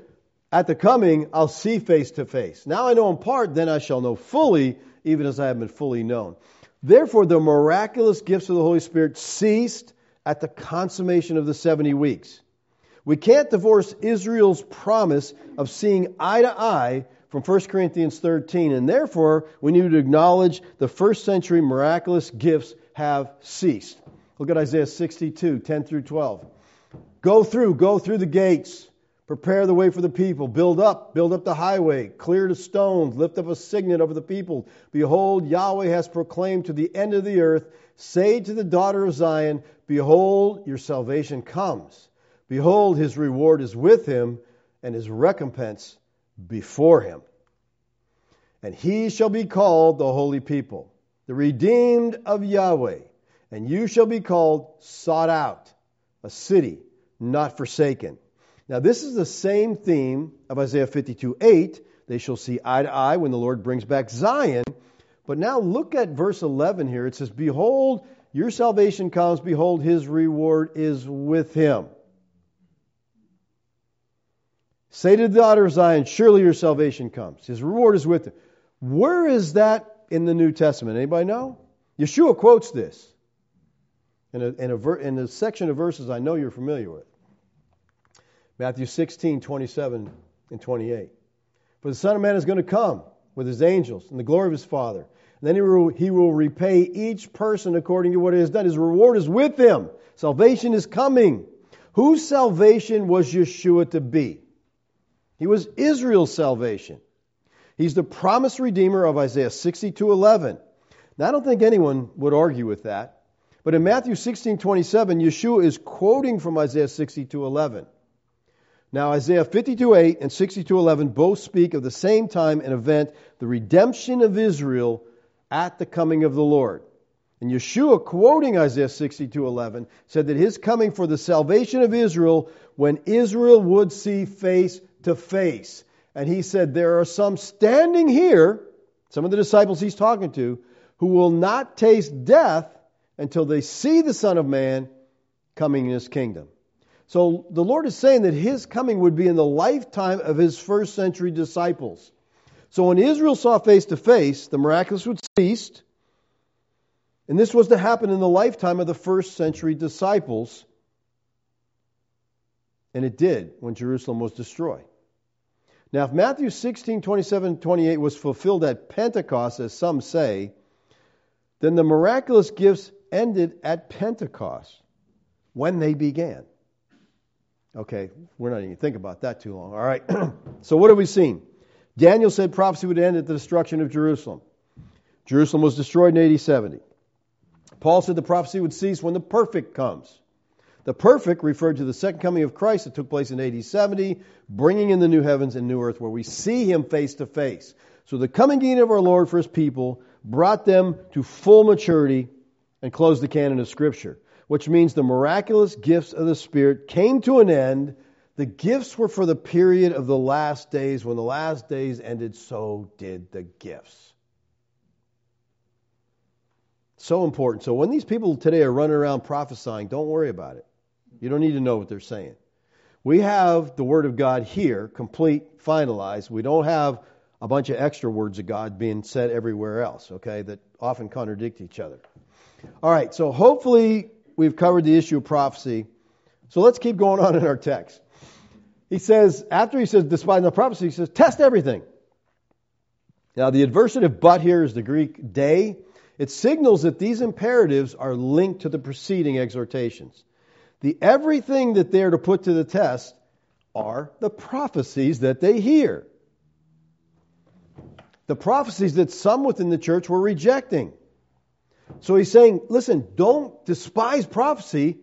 at the coming, I'll see face to face. Now I know in part, then I shall know fully, even as I have been fully known. Therefore, the miraculous gifts of the Holy Spirit ceased at the consummation of the 70 weeks. We can't divorce Israel's promise of seeing eye to eye from 1 Corinthians 13, and therefore we need to acknowledge the first century miraculous gifts have ceased. Look at Isaiah 62, 10 through 12. Go through, go through the gates. Prepare the way for the people. Build up, build up the highway. Clear the stones. Lift up a signet over the people. Behold, Yahweh has proclaimed to the end of the earth. Say to the daughter of Zion, Behold, your salvation comes. Behold, his reward is with him, and his recompense before him. And he shall be called the holy people, the redeemed of Yahweh. And you shall be called sought out, a city not forsaken now, this is the same theme of Isaiah 52 8. They shall see eye to eye when the Lord brings back Zion. But now look at verse 11 here. It says, Behold, your salvation comes. Behold, his reward is with him. Say to the daughter of Zion, Surely your salvation comes. His reward is with him. Where is that in the New Testament? Anybody know? Yeshua quotes this in a, in a, in a section of verses I know you're familiar with. Matthew 16, 27 and 28. For the Son of Man is going to come with his angels in the glory of his Father. And then he will, he will repay each person according to what he has done. His reward is with him. Salvation is coming. Whose salvation was Yeshua to be? He was Israel's salvation. He's the promised redeemer of Isaiah 62:11. Now I don't think anyone would argue with that. But in Matthew 16:27, Yeshua is quoting from Isaiah 62:11. Now, Isaiah 52:8 and 62:11 both speak of the same time and event, the redemption of Israel at the coming of the Lord. And Yeshua, quoting Isaiah 62:11, said that his coming for the salvation of Israel when Israel would see face to face. And he said, There are some standing here, some of the disciples he's talking to, who will not taste death until they see the Son of Man coming in his kingdom. So the Lord is saying that his coming would be in the lifetime of his first century disciples. So when Israel saw face to face, the miraculous would cease. And this was to happen in the lifetime of the first century disciples. And it did when Jerusalem was destroyed. Now, if Matthew 16, 27, 28 was fulfilled at Pentecost, as some say, then the miraculous gifts ended at Pentecost when they began. Okay, we're not even think about that too long. All right. so what have we seen? Daniel said prophecy would end at the destruction of Jerusalem. Jerusalem was destroyed in AD 70. Paul said the prophecy would cease when the perfect comes. The perfect referred to the second coming of Christ that took place in AD 70, bringing in the new heavens and new earth where we see him face to face. So the coming in of our Lord for his people brought them to full maturity and closed the canon of Scripture which means the miraculous gifts of the Spirit came to an end. The gifts were for the period of the last days. When the last days ended, so did the gifts. So important. So when these people today are running around prophesying, don't worry about it. You don't need to know what they're saying. We have the Word of God here, complete, finalized. We don't have a bunch of extra words of God being said everywhere else, okay, that often contradict each other. All right, so hopefully we've covered the issue of prophecy. So let's keep going on in our text. He says, after he says, despite the prophecy, he says, test everything. Now, the adversative but here is the Greek de. It signals that these imperatives are linked to the preceding exhortations. The everything that they're to put to the test are the prophecies that they hear. The prophecies that some within the church were rejecting. So he's saying, listen, don't despise prophecy,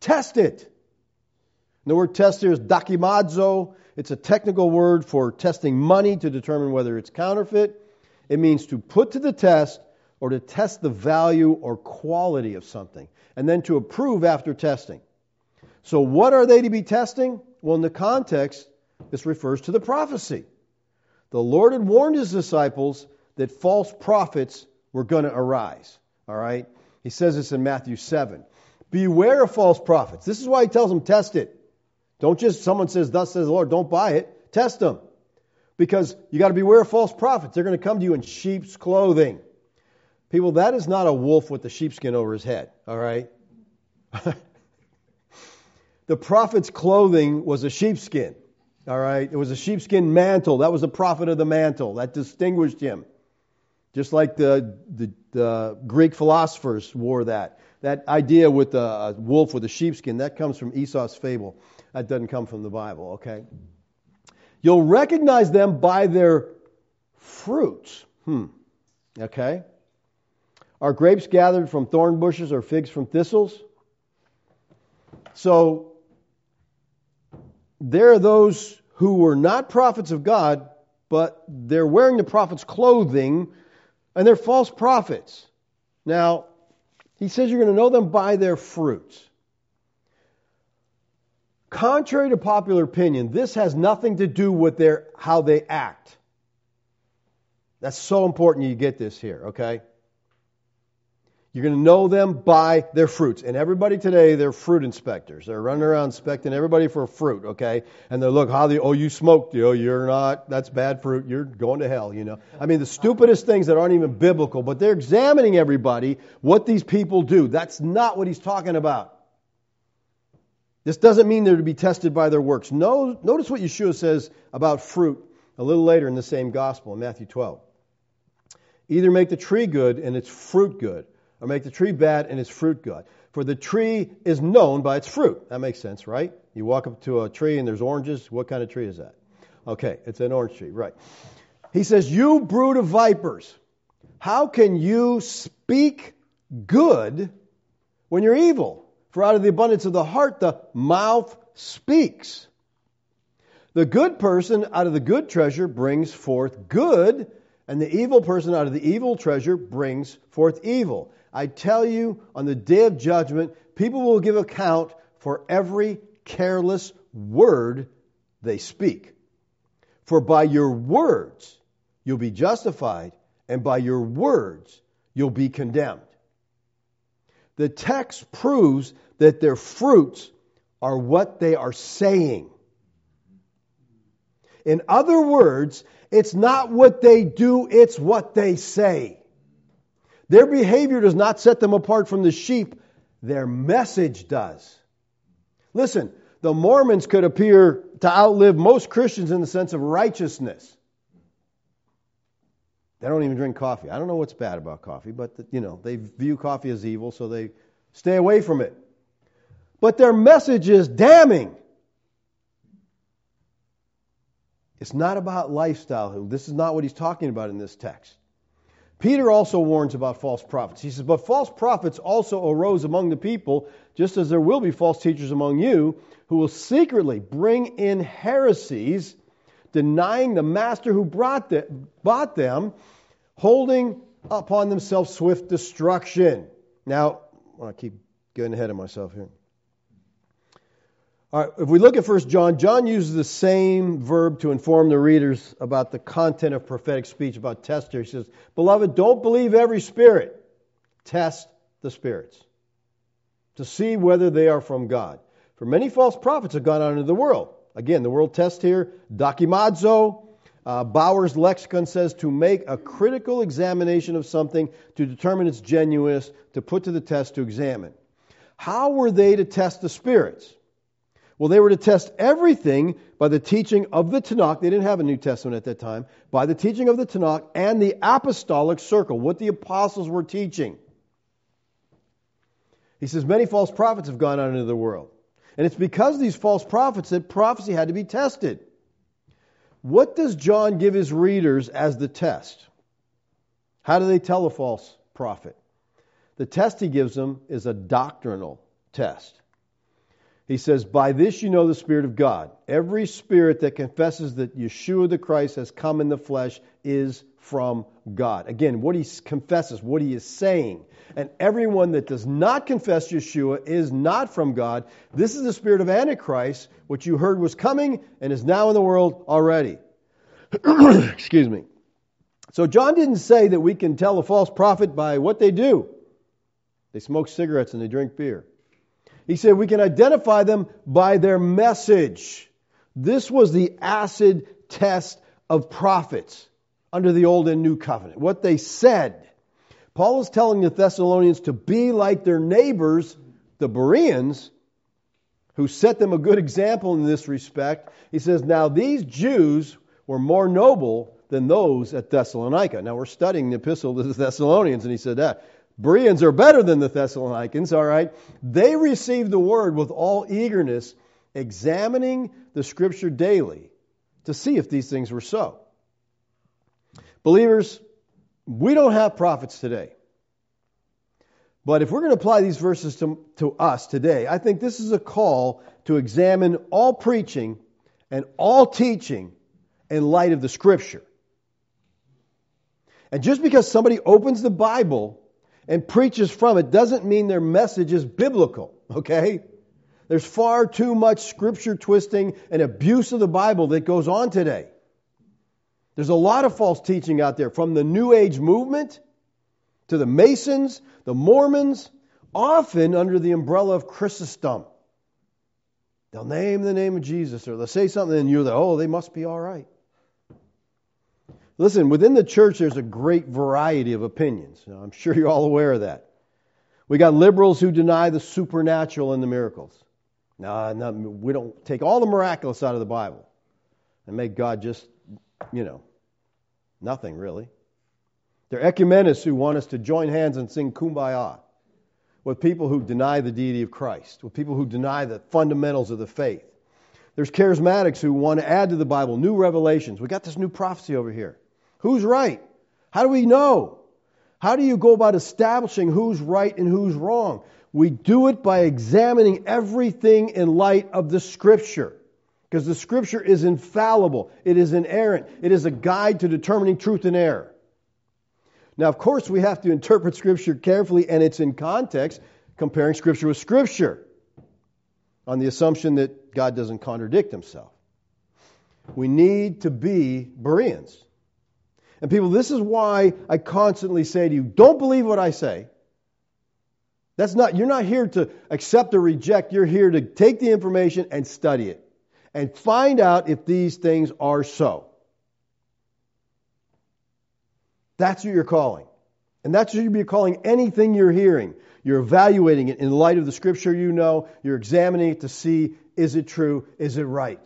test it. And the word test here is dokimazo. It's a technical word for testing money to determine whether it's counterfeit. It means to put to the test or to test the value or quality of something, and then to approve after testing. So, what are they to be testing? Well, in the context, this refers to the prophecy. The Lord had warned his disciples that false prophets were going to arise. All right? He says this in Matthew 7. Beware of false prophets. This is why he tells them test it. Don't just, someone says, Thus says the Lord, don't buy it. Test them. Because you got to beware of false prophets. They're going to come to you in sheep's clothing. People, that is not a wolf with the sheepskin over his head. All right? the prophet's clothing was a sheepskin. All right? It was a sheepskin mantle. That was the prophet of the mantle. That distinguished him. Just like the, the, the Greek philosophers wore that. That idea with the wolf with a sheepskin, that comes from Aesop's fable. That doesn't come from the Bible, okay? You'll recognize them by their fruits. Hmm. Okay? Are grapes gathered from thorn bushes or figs from thistles? So, there are those who were not prophets of God, but they're wearing the prophet's clothing, and they're false prophets. Now, he says you're going to know them by their fruits. Contrary to popular opinion, this has nothing to do with their how they act. That's so important you get this here, okay? You're going to know them by their fruits. And everybody today, they're fruit inspectors. They're running around inspecting everybody for fruit, okay? And they look, how the, oh, you smoked, you're not, that's bad fruit, you're going to hell, you know? I mean, the stupidest things that aren't even biblical, but they're examining everybody, what these people do. That's not what he's talking about. This doesn't mean they're to be tested by their works. No, notice what Yeshua says about fruit a little later in the same gospel in Matthew 12. Either make the tree good and its fruit good, or make the tree bad and its fruit good. For the tree is known by its fruit. That makes sense, right? You walk up to a tree and there's oranges. What kind of tree is that? Okay, it's an orange tree, right. He says, You brood of vipers, how can you speak good when you're evil? For out of the abundance of the heart, the mouth speaks. The good person out of the good treasure brings forth good, and the evil person out of the evil treasure brings forth evil. I tell you, on the day of judgment, people will give account for every careless word they speak. For by your words you'll be justified, and by your words you'll be condemned. The text proves that their fruits are what they are saying. In other words, it's not what they do, it's what they say. Their behavior does not set them apart from the sheep, their message does. Listen, the Mormons could appear to outlive most Christians in the sense of righteousness. They don't even drink coffee. I don't know what's bad about coffee, but you know, they view coffee as evil, so they stay away from it. But their message is damning. It's not about lifestyle. This is not what he's talking about in this text. Peter also warns about false prophets. He says, But false prophets also arose among the people, just as there will be false teachers among you, who will secretly bring in heresies, denying the master who brought them, bought them, holding upon themselves swift destruction. Now, I keep getting ahead of myself here. If we look at 1 John, John uses the same verb to inform the readers about the content of prophetic speech, about tester. He says, Beloved, don't believe every spirit. Test the spirits to see whether they are from God. For many false prophets have gone out into the world. Again, the world test here, dokimazo. Uh, Bauer's lexicon says to make a critical examination of something to determine its genuineness, to put to the test, to examine. How were they to test the spirits? Well, they were to test everything by the teaching of the Tanakh. They didn't have a New Testament at that time. By the teaching of the Tanakh and the apostolic circle, what the apostles were teaching. He says, Many false prophets have gone out into the world. And it's because these false prophets that prophecy had to be tested. What does John give his readers as the test? How do they tell a false prophet? The test he gives them is a doctrinal test. He says, By this you know the Spirit of God. Every spirit that confesses that Yeshua the Christ has come in the flesh is from God. Again, what he confesses, what he is saying. And everyone that does not confess Yeshua is not from God. This is the spirit of Antichrist, which you heard was coming and is now in the world already. Excuse me. So John didn't say that we can tell a false prophet by what they do. They smoke cigarettes and they drink beer. He said we can identify them by their message. This was the acid test of prophets under the Old and New Covenant. What they said. Paul is telling the Thessalonians to be like their neighbors, the Bereans, who set them a good example in this respect. He says, Now these Jews were more noble than those at Thessalonica. Now we're studying the epistle to the Thessalonians, and he said that. Bereans are better than the Thessalonians, all right? They received the word with all eagerness, examining the scripture daily to see if these things were so. Believers, we don't have prophets today. But if we're going to apply these verses to, to us today, I think this is a call to examine all preaching and all teaching in light of the Scripture. And just because somebody opens the Bible and preaches from it doesn't mean their message is biblical, okay? There's far too much scripture twisting and abuse of the Bible that goes on today. There's a lot of false teaching out there from the New Age movement to the Masons, the Mormons, often under the umbrella of Christendom. They'll name the name of Jesus or they'll say something and you're like, oh, they must be all right. Listen, within the church, there's a great variety of opinions. I'm sure you're all aware of that. We got liberals who deny the supernatural and the miracles. No, no, we don't take all the miraculous out of the Bible and make God just, you know, nothing really. They're ecumenists who want us to join hands and sing kumbaya with people who deny the deity of Christ, with people who deny the fundamentals of the faith. There's charismatics who want to add to the Bible new revelations. We got this new prophecy over here. Who's right? How do we know? How do you go about establishing who's right and who's wrong? We do it by examining everything in light of the Scripture. Because the Scripture is infallible, it is inerrant, it is a guide to determining truth and error. Now, of course, we have to interpret Scripture carefully, and it's in context, comparing Scripture with Scripture, on the assumption that God doesn't contradict himself. We need to be Bereans. And people, this is why I constantly say to you, don't believe what I say. That's not, you're not here to accept or reject. You're here to take the information and study it and find out if these things are so. That's what you're calling. And that's what you'd be calling anything you're hearing. You're evaluating it in light of the scripture you know. You're examining it to see is it true? Is it right?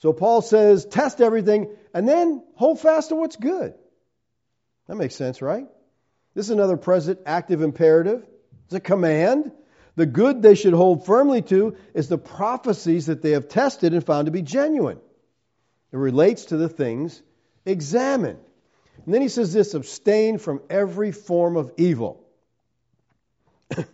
So Paul says, test everything and then hold fast to what's good. That makes sense, right? This is another present active imperative. It's a command. The good they should hold firmly to is the prophecies that they have tested and found to be genuine. It relates to the things examined. And then he says this abstain from every form of evil. this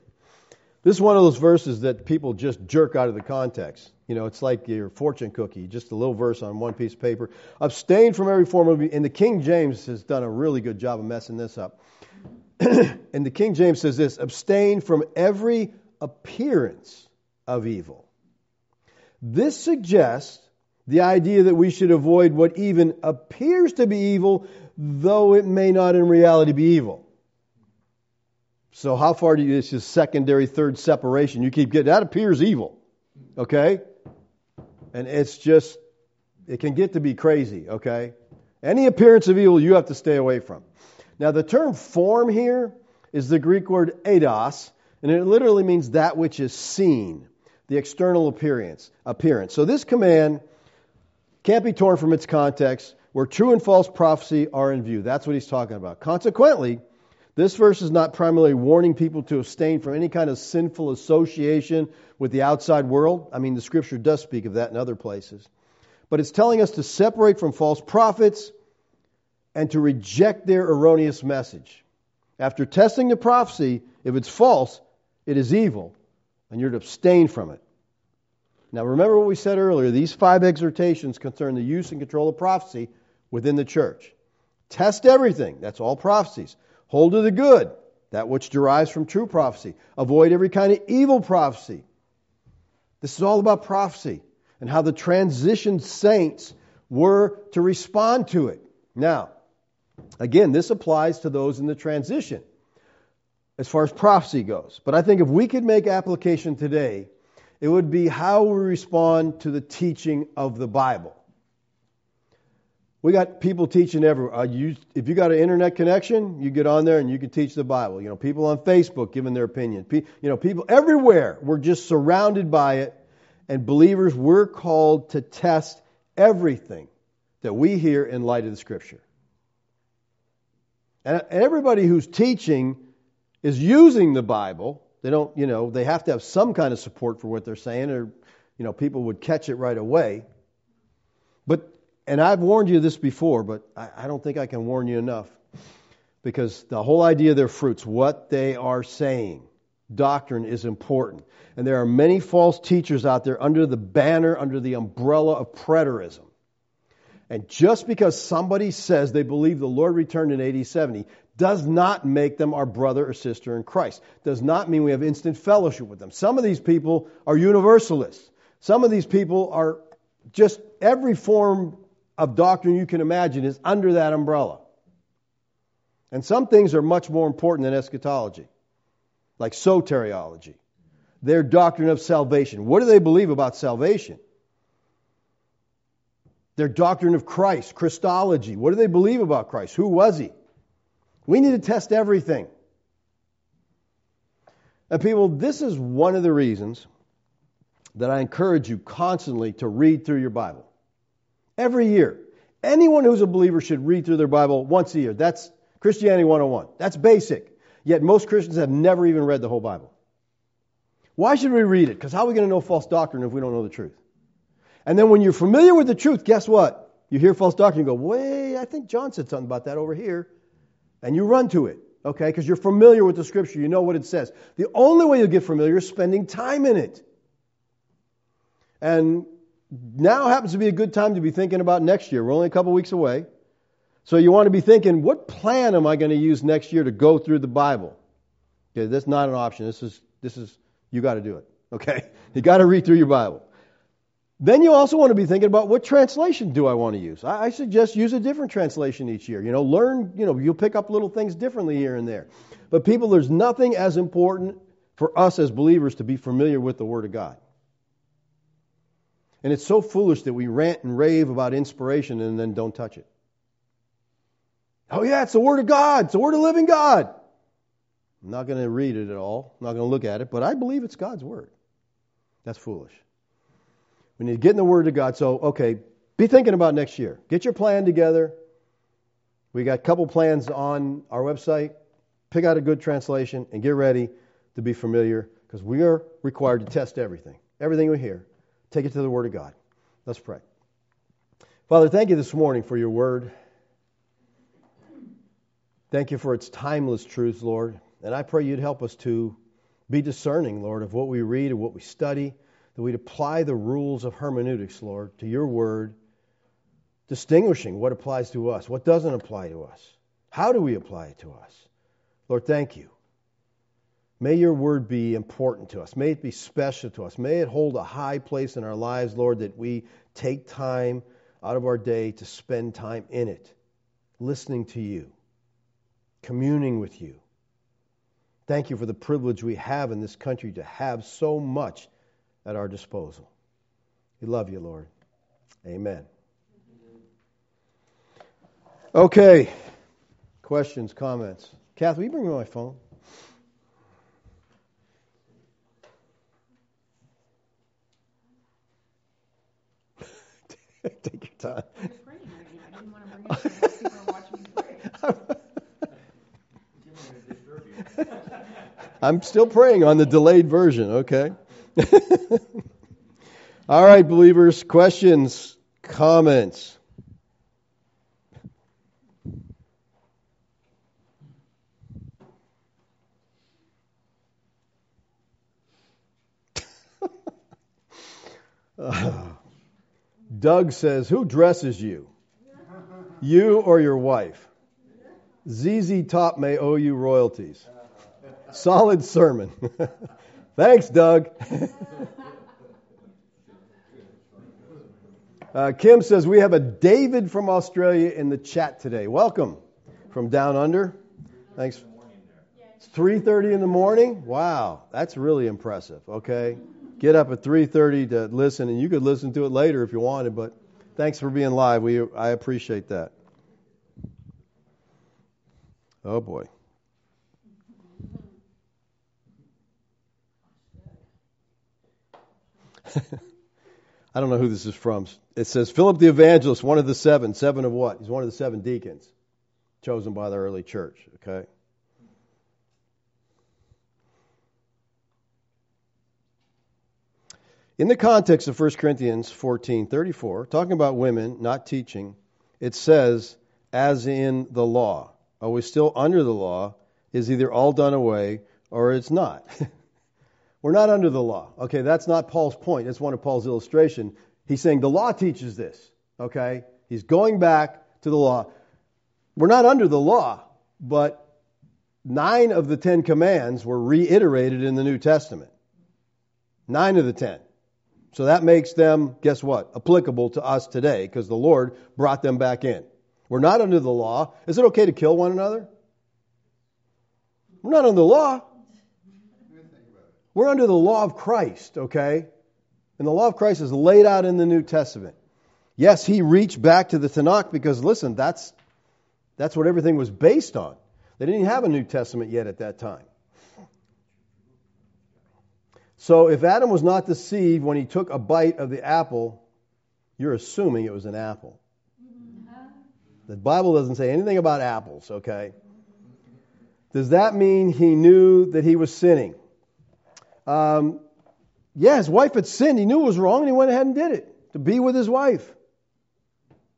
is one of those verses that people just jerk out of the context. You know, it's like your fortune cookie, just a little verse on one piece of paper. Abstain from every form of evil. And the King James has done a really good job of messing this up. and the King James says this abstain from every appearance of evil. This suggests the idea that we should avoid what even appears to be evil, though it may not in reality be evil. So, how far do you, this is secondary, third separation? You keep getting, that appears evil. Okay? And it's just, it can get to be crazy, okay? Any appearance of evil you have to stay away from. Now, the term form here is the Greek word eidos, and it literally means that which is seen, the external appearance. appearance. So this command can't be torn from its context where true and false prophecy are in view. That's what he's talking about. Consequently, this verse is not primarily warning people to abstain from any kind of sinful association with the outside world. I mean, the scripture does speak of that in other places. But it's telling us to separate from false prophets and to reject their erroneous message. After testing the prophecy, if it's false, it is evil, and you're to abstain from it. Now, remember what we said earlier. These five exhortations concern the use and control of prophecy within the church. Test everything. That's all prophecies. Hold to the good, that which derives from true prophecy. Avoid every kind of evil prophecy. This is all about prophecy and how the transitioned saints were to respond to it. Now, again, this applies to those in the transition as far as prophecy goes. But I think if we could make application today, it would be how we respond to the teaching of the Bible. We got people teaching everywhere. Uh, you, if you got an internet connection, you get on there and you can teach the Bible. You know, people on Facebook giving their opinion. Pe- you know, people everywhere. We're just surrounded by it. And believers, we're called to test everything that we hear in light of the Scripture. And everybody who's teaching is using the Bible. They don't, you know, they have to have some kind of support for what they're saying, or, you know, people would catch it right away. But and I've warned you this before, but I, I don't think I can warn you enough. Because the whole idea of their fruits, what they are saying, doctrine is important. And there are many false teachers out there under the banner, under the umbrella of preterism. And just because somebody says they believe the Lord returned in AD 70 does not make them our brother or sister in Christ. Does not mean we have instant fellowship with them. Some of these people are universalists. Some of these people are just every form of doctrine you can imagine is under that umbrella. And some things are much more important than eschatology, like soteriology, their doctrine of salvation. What do they believe about salvation? Their doctrine of Christ, Christology. What do they believe about Christ? Who was he? We need to test everything. And people, this is one of the reasons that I encourage you constantly to read through your Bible. Every year. Anyone who's a believer should read through their Bible once a year. That's Christianity 101. That's basic. Yet most Christians have never even read the whole Bible. Why should we read it? Because how are we going to know false doctrine if we don't know the truth? And then when you're familiar with the truth, guess what? You hear false doctrine, you go, wait, I think John said something about that over here. And you run to it, okay? Because you're familiar with the scripture. You know what it says. The only way you'll get familiar is spending time in it. And now happens to be a good time to be thinking about next year. We're only a couple weeks away. So you want to be thinking, what plan am I going to use next year to go through the Bible? Okay, that's not an option. This is this is you got to do it. Okay? You got to read through your Bible. Then you also want to be thinking about what translation do I want to use? I, I suggest use a different translation each year. You know, learn, you know, you'll pick up little things differently here and there. But people, there's nothing as important for us as believers to be familiar with the Word of God. And it's so foolish that we rant and rave about inspiration and then don't touch it. Oh, yeah, it's the Word of God. It's the Word of living God. I'm not going to read it at all. I'm not going to look at it, but I believe it's God's Word. That's foolish. We need to get in the Word of God. So, okay, be thinking about next year. Get your plan together. We got a couple plans on our website. Pick out a good translation and get ready to be familiar because we are required to test everything. Everything we hear. Take it to the Word of God. Let's pray. Father, thank you this morning for your Word. Thank you for its timeless truths, Lord. And I pray you'd help us to be discerning, Lord, of what we read and what we study, that we'd apply the rules of hermeneutics, Lord, to your Word, distinguishing what applies to us, what doesn't apply to us. How do we apply it to us? Lord, thank you. May your word be important to us. May it be special to us. May it hold a high place in our lives, Lord, that we take time out of our day to spend time in it, listening to you, communing with you. Thank you for the privilege we have in this country to have so much at our disposal. We love you, Lord. Amen. Okay. Questions, comments? Kath, will you bring me my phone? Take your time. I'm still praying on the delayed version, okay? All right, believers, questions, comments. uh. Doug says, Who dresses you? You or your wife? ZZ Top may owe you royalties. Solid sermon. Thanks, Doug. uh, Kim says we have a David from Australia in the chat today. Welcome from down under. Thanks. It's 3:30 in the morning. Wow, that's really impressive. Okay, get up at 3:30 to listen, and you could listen to it later if you wanted. But thanks for being live. We I appreciate that. Oh boy. I don't know who this is from. It says Philip the evangelist, one of the seven. Seven of what? He's one of the seven deacons chosen by the early church. Okay. In the context of 1 Corinthians 14:34, talking about women not teaching, it says, as in the law. Are we still under the law? Is either all done away or it's not. We're not under the law. Okay, that's not Paul's point. That's one of Paul's illustration. He's saying the law teaches this. Okay? He's going back to the law. We're not under the law, but nine of the Ten Commands were reiterated in the New Testament. Nine of the ten. So that makes them, guess what? Applicable to us today because the Lord brought them back in. We're not under the law. Is it okay to kill one another? We're not under the law. We're under the law of Christ, okay? And the law of Christ is laid out in the New Testament. Yes, he reached back to the Tanakh because, listen, that's, that's what everything was based on. They didn't have a New Testament yet at that time. So if Adam was not deceived when he took a bite of the apple, you're assuming it was an apple. The Bible doesn't say anything about apples, okay? Does that mean he knew that he was sinning? Um, yeah, his wife had sinned. He knew it was wrong, and he went ahead and did it to be with his wife.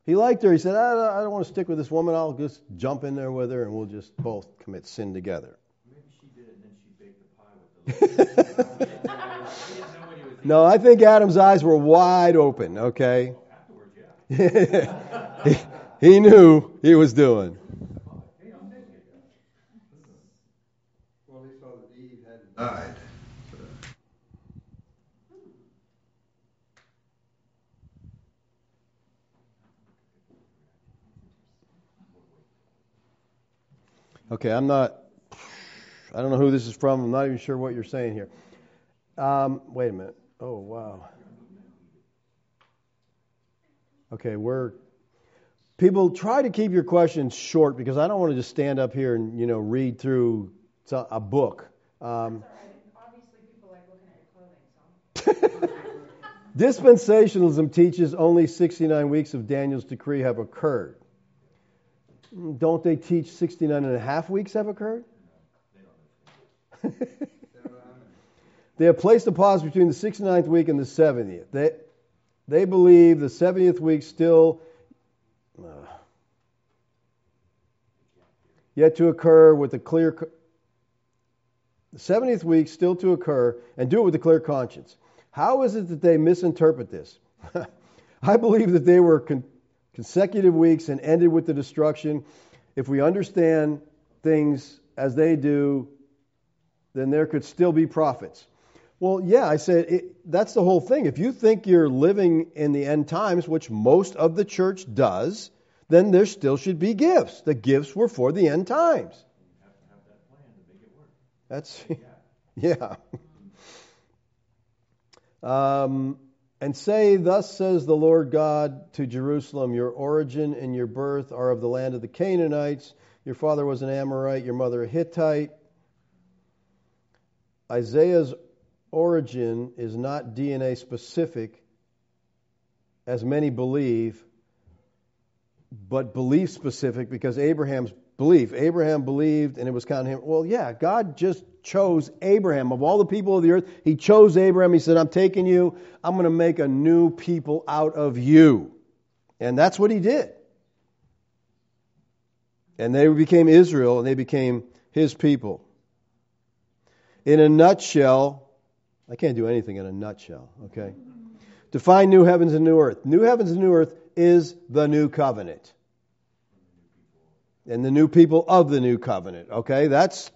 He liked her. He said, I, I don't want to stick with this woman. I'll just jump in there with her, and we'll just both commit sin together. Maybe she did it, and then she baked the pie with the no, I think Adam's eyes were wide open, okay? he, he knew he was doing. Well, he saw that Eve had died. Okay, I'm not. I don't know who this is from. I'm not even sure what you're saying here. Um, wait a minute. Oh, wow. Okay, we're people try to keep your questions short because I don't want to just stand up here and you know read through a book. Um, obviously people like looking at your clothing, Dispensationalism teaches only 69 weeks of Daniel's decree have occurred. Don't they teach 69 and a half weeks have occurred? They have placed a pause between the 69th week and the 70th. They, they believe the 70th week still uh, yet to occur with a clear the 70th week still to occur and do it with a clear conscience. How is it that they misinterpret this? I believe that they were con- consecutive weeks and ended with the destruction. If we understand things as they do, then there could still be prophets. Well, yeah, I said it, that's the whole thing. If you think you're living in the end times, which most of the church does, then there still should be gifts. The gifts were for the end times. That's yeah. Um, and say, Thus says the Lord God to Jerusalem, Your origin and your birth are of the land of the Canaanites. Your father was an Amorite, your mother a Hittite. Isaiah's origin is not DNA specific, as many believe, but belief specific because Abraham's belief. Abraham believed and it was counted him. Well, yeah, God just chose Abraham. Of all the people of the earth, He chose Abraham. He said, I'm taking you, I'm going to make a new people out of you. And that's what He did. And they became Israel and they became His people. In a nutshell, I can't do anything in a nutshell, okay? to find new heavens and new earth. New heavens and new earth is the new covenant. And the new people of the new covenant. Okay, that's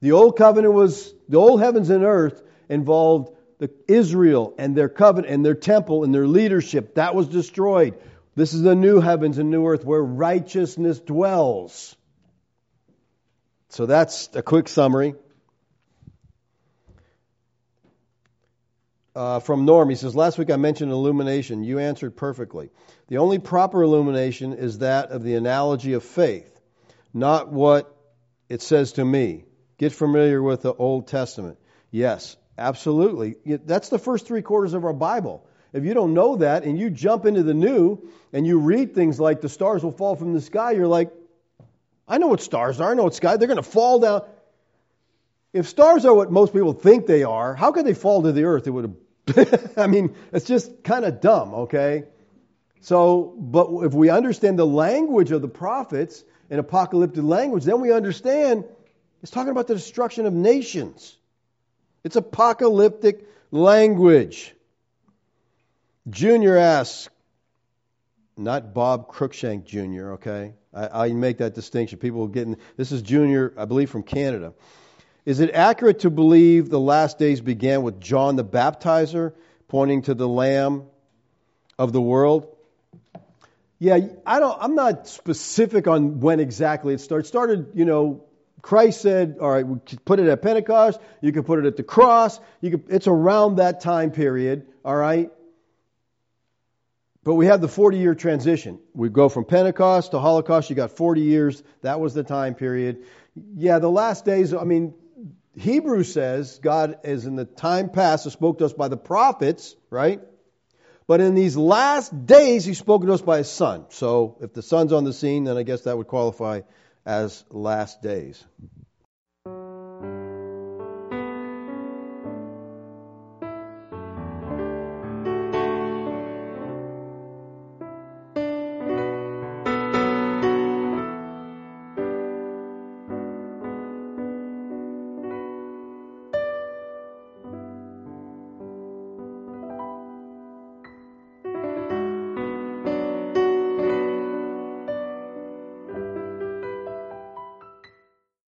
the old covenant was the old heavens and earth involved the Israel and their covenant and their temple and their leadership. That was destroyed. This is the new heavens and new earth where righteousness dwells. So that's a quick summary. Uh, from Norm, he says, Last week I mentioned illumination. You answered perfectly. The only proper illumination is that of the analogy of faith, not what it says to me. Get familiar with the Old Testament. Yes, absolutely. That's the first three quarters of our Bible. If you don't know that and you jump into the new and you read things like the stars will fall from the sky, you're like, I know what stars are. I know what sky. They're going to fall down. If stars are what most people think they are, how could they fall to the earth? It would have. I mean, it's just kind of dumb, okay? So, but if we understand the language of the prophets in apocalyptic language, then we understand it's talking about the destruction of nations. It's apocalyptic language. Junior asks, not Bob Cruikshank Jr., okay? I, I make that distinction. People are getting this is Junior, I believe, from Canada. Is it accurate to believe the last days began with John the Baptizer, pointing to the Lamb of the world? Yeah, I don't. I'm not specific on when exactly it started. Started, you know, Christ said, "All right, we could put it at Pentecost. You can put it at the cross. You could, it's around that time period. All right, but we have the 40 year transition. We go from Pentecost to Holocaust. You got 40 years. That was the time period. Yeah, the last days, I mean, Hebrew says God is in the time past has spoke to us by the prophets, right? But in these last days, He's spoken to us by His Son. So if the Son's on the scene, then I guess that would qualify as last days.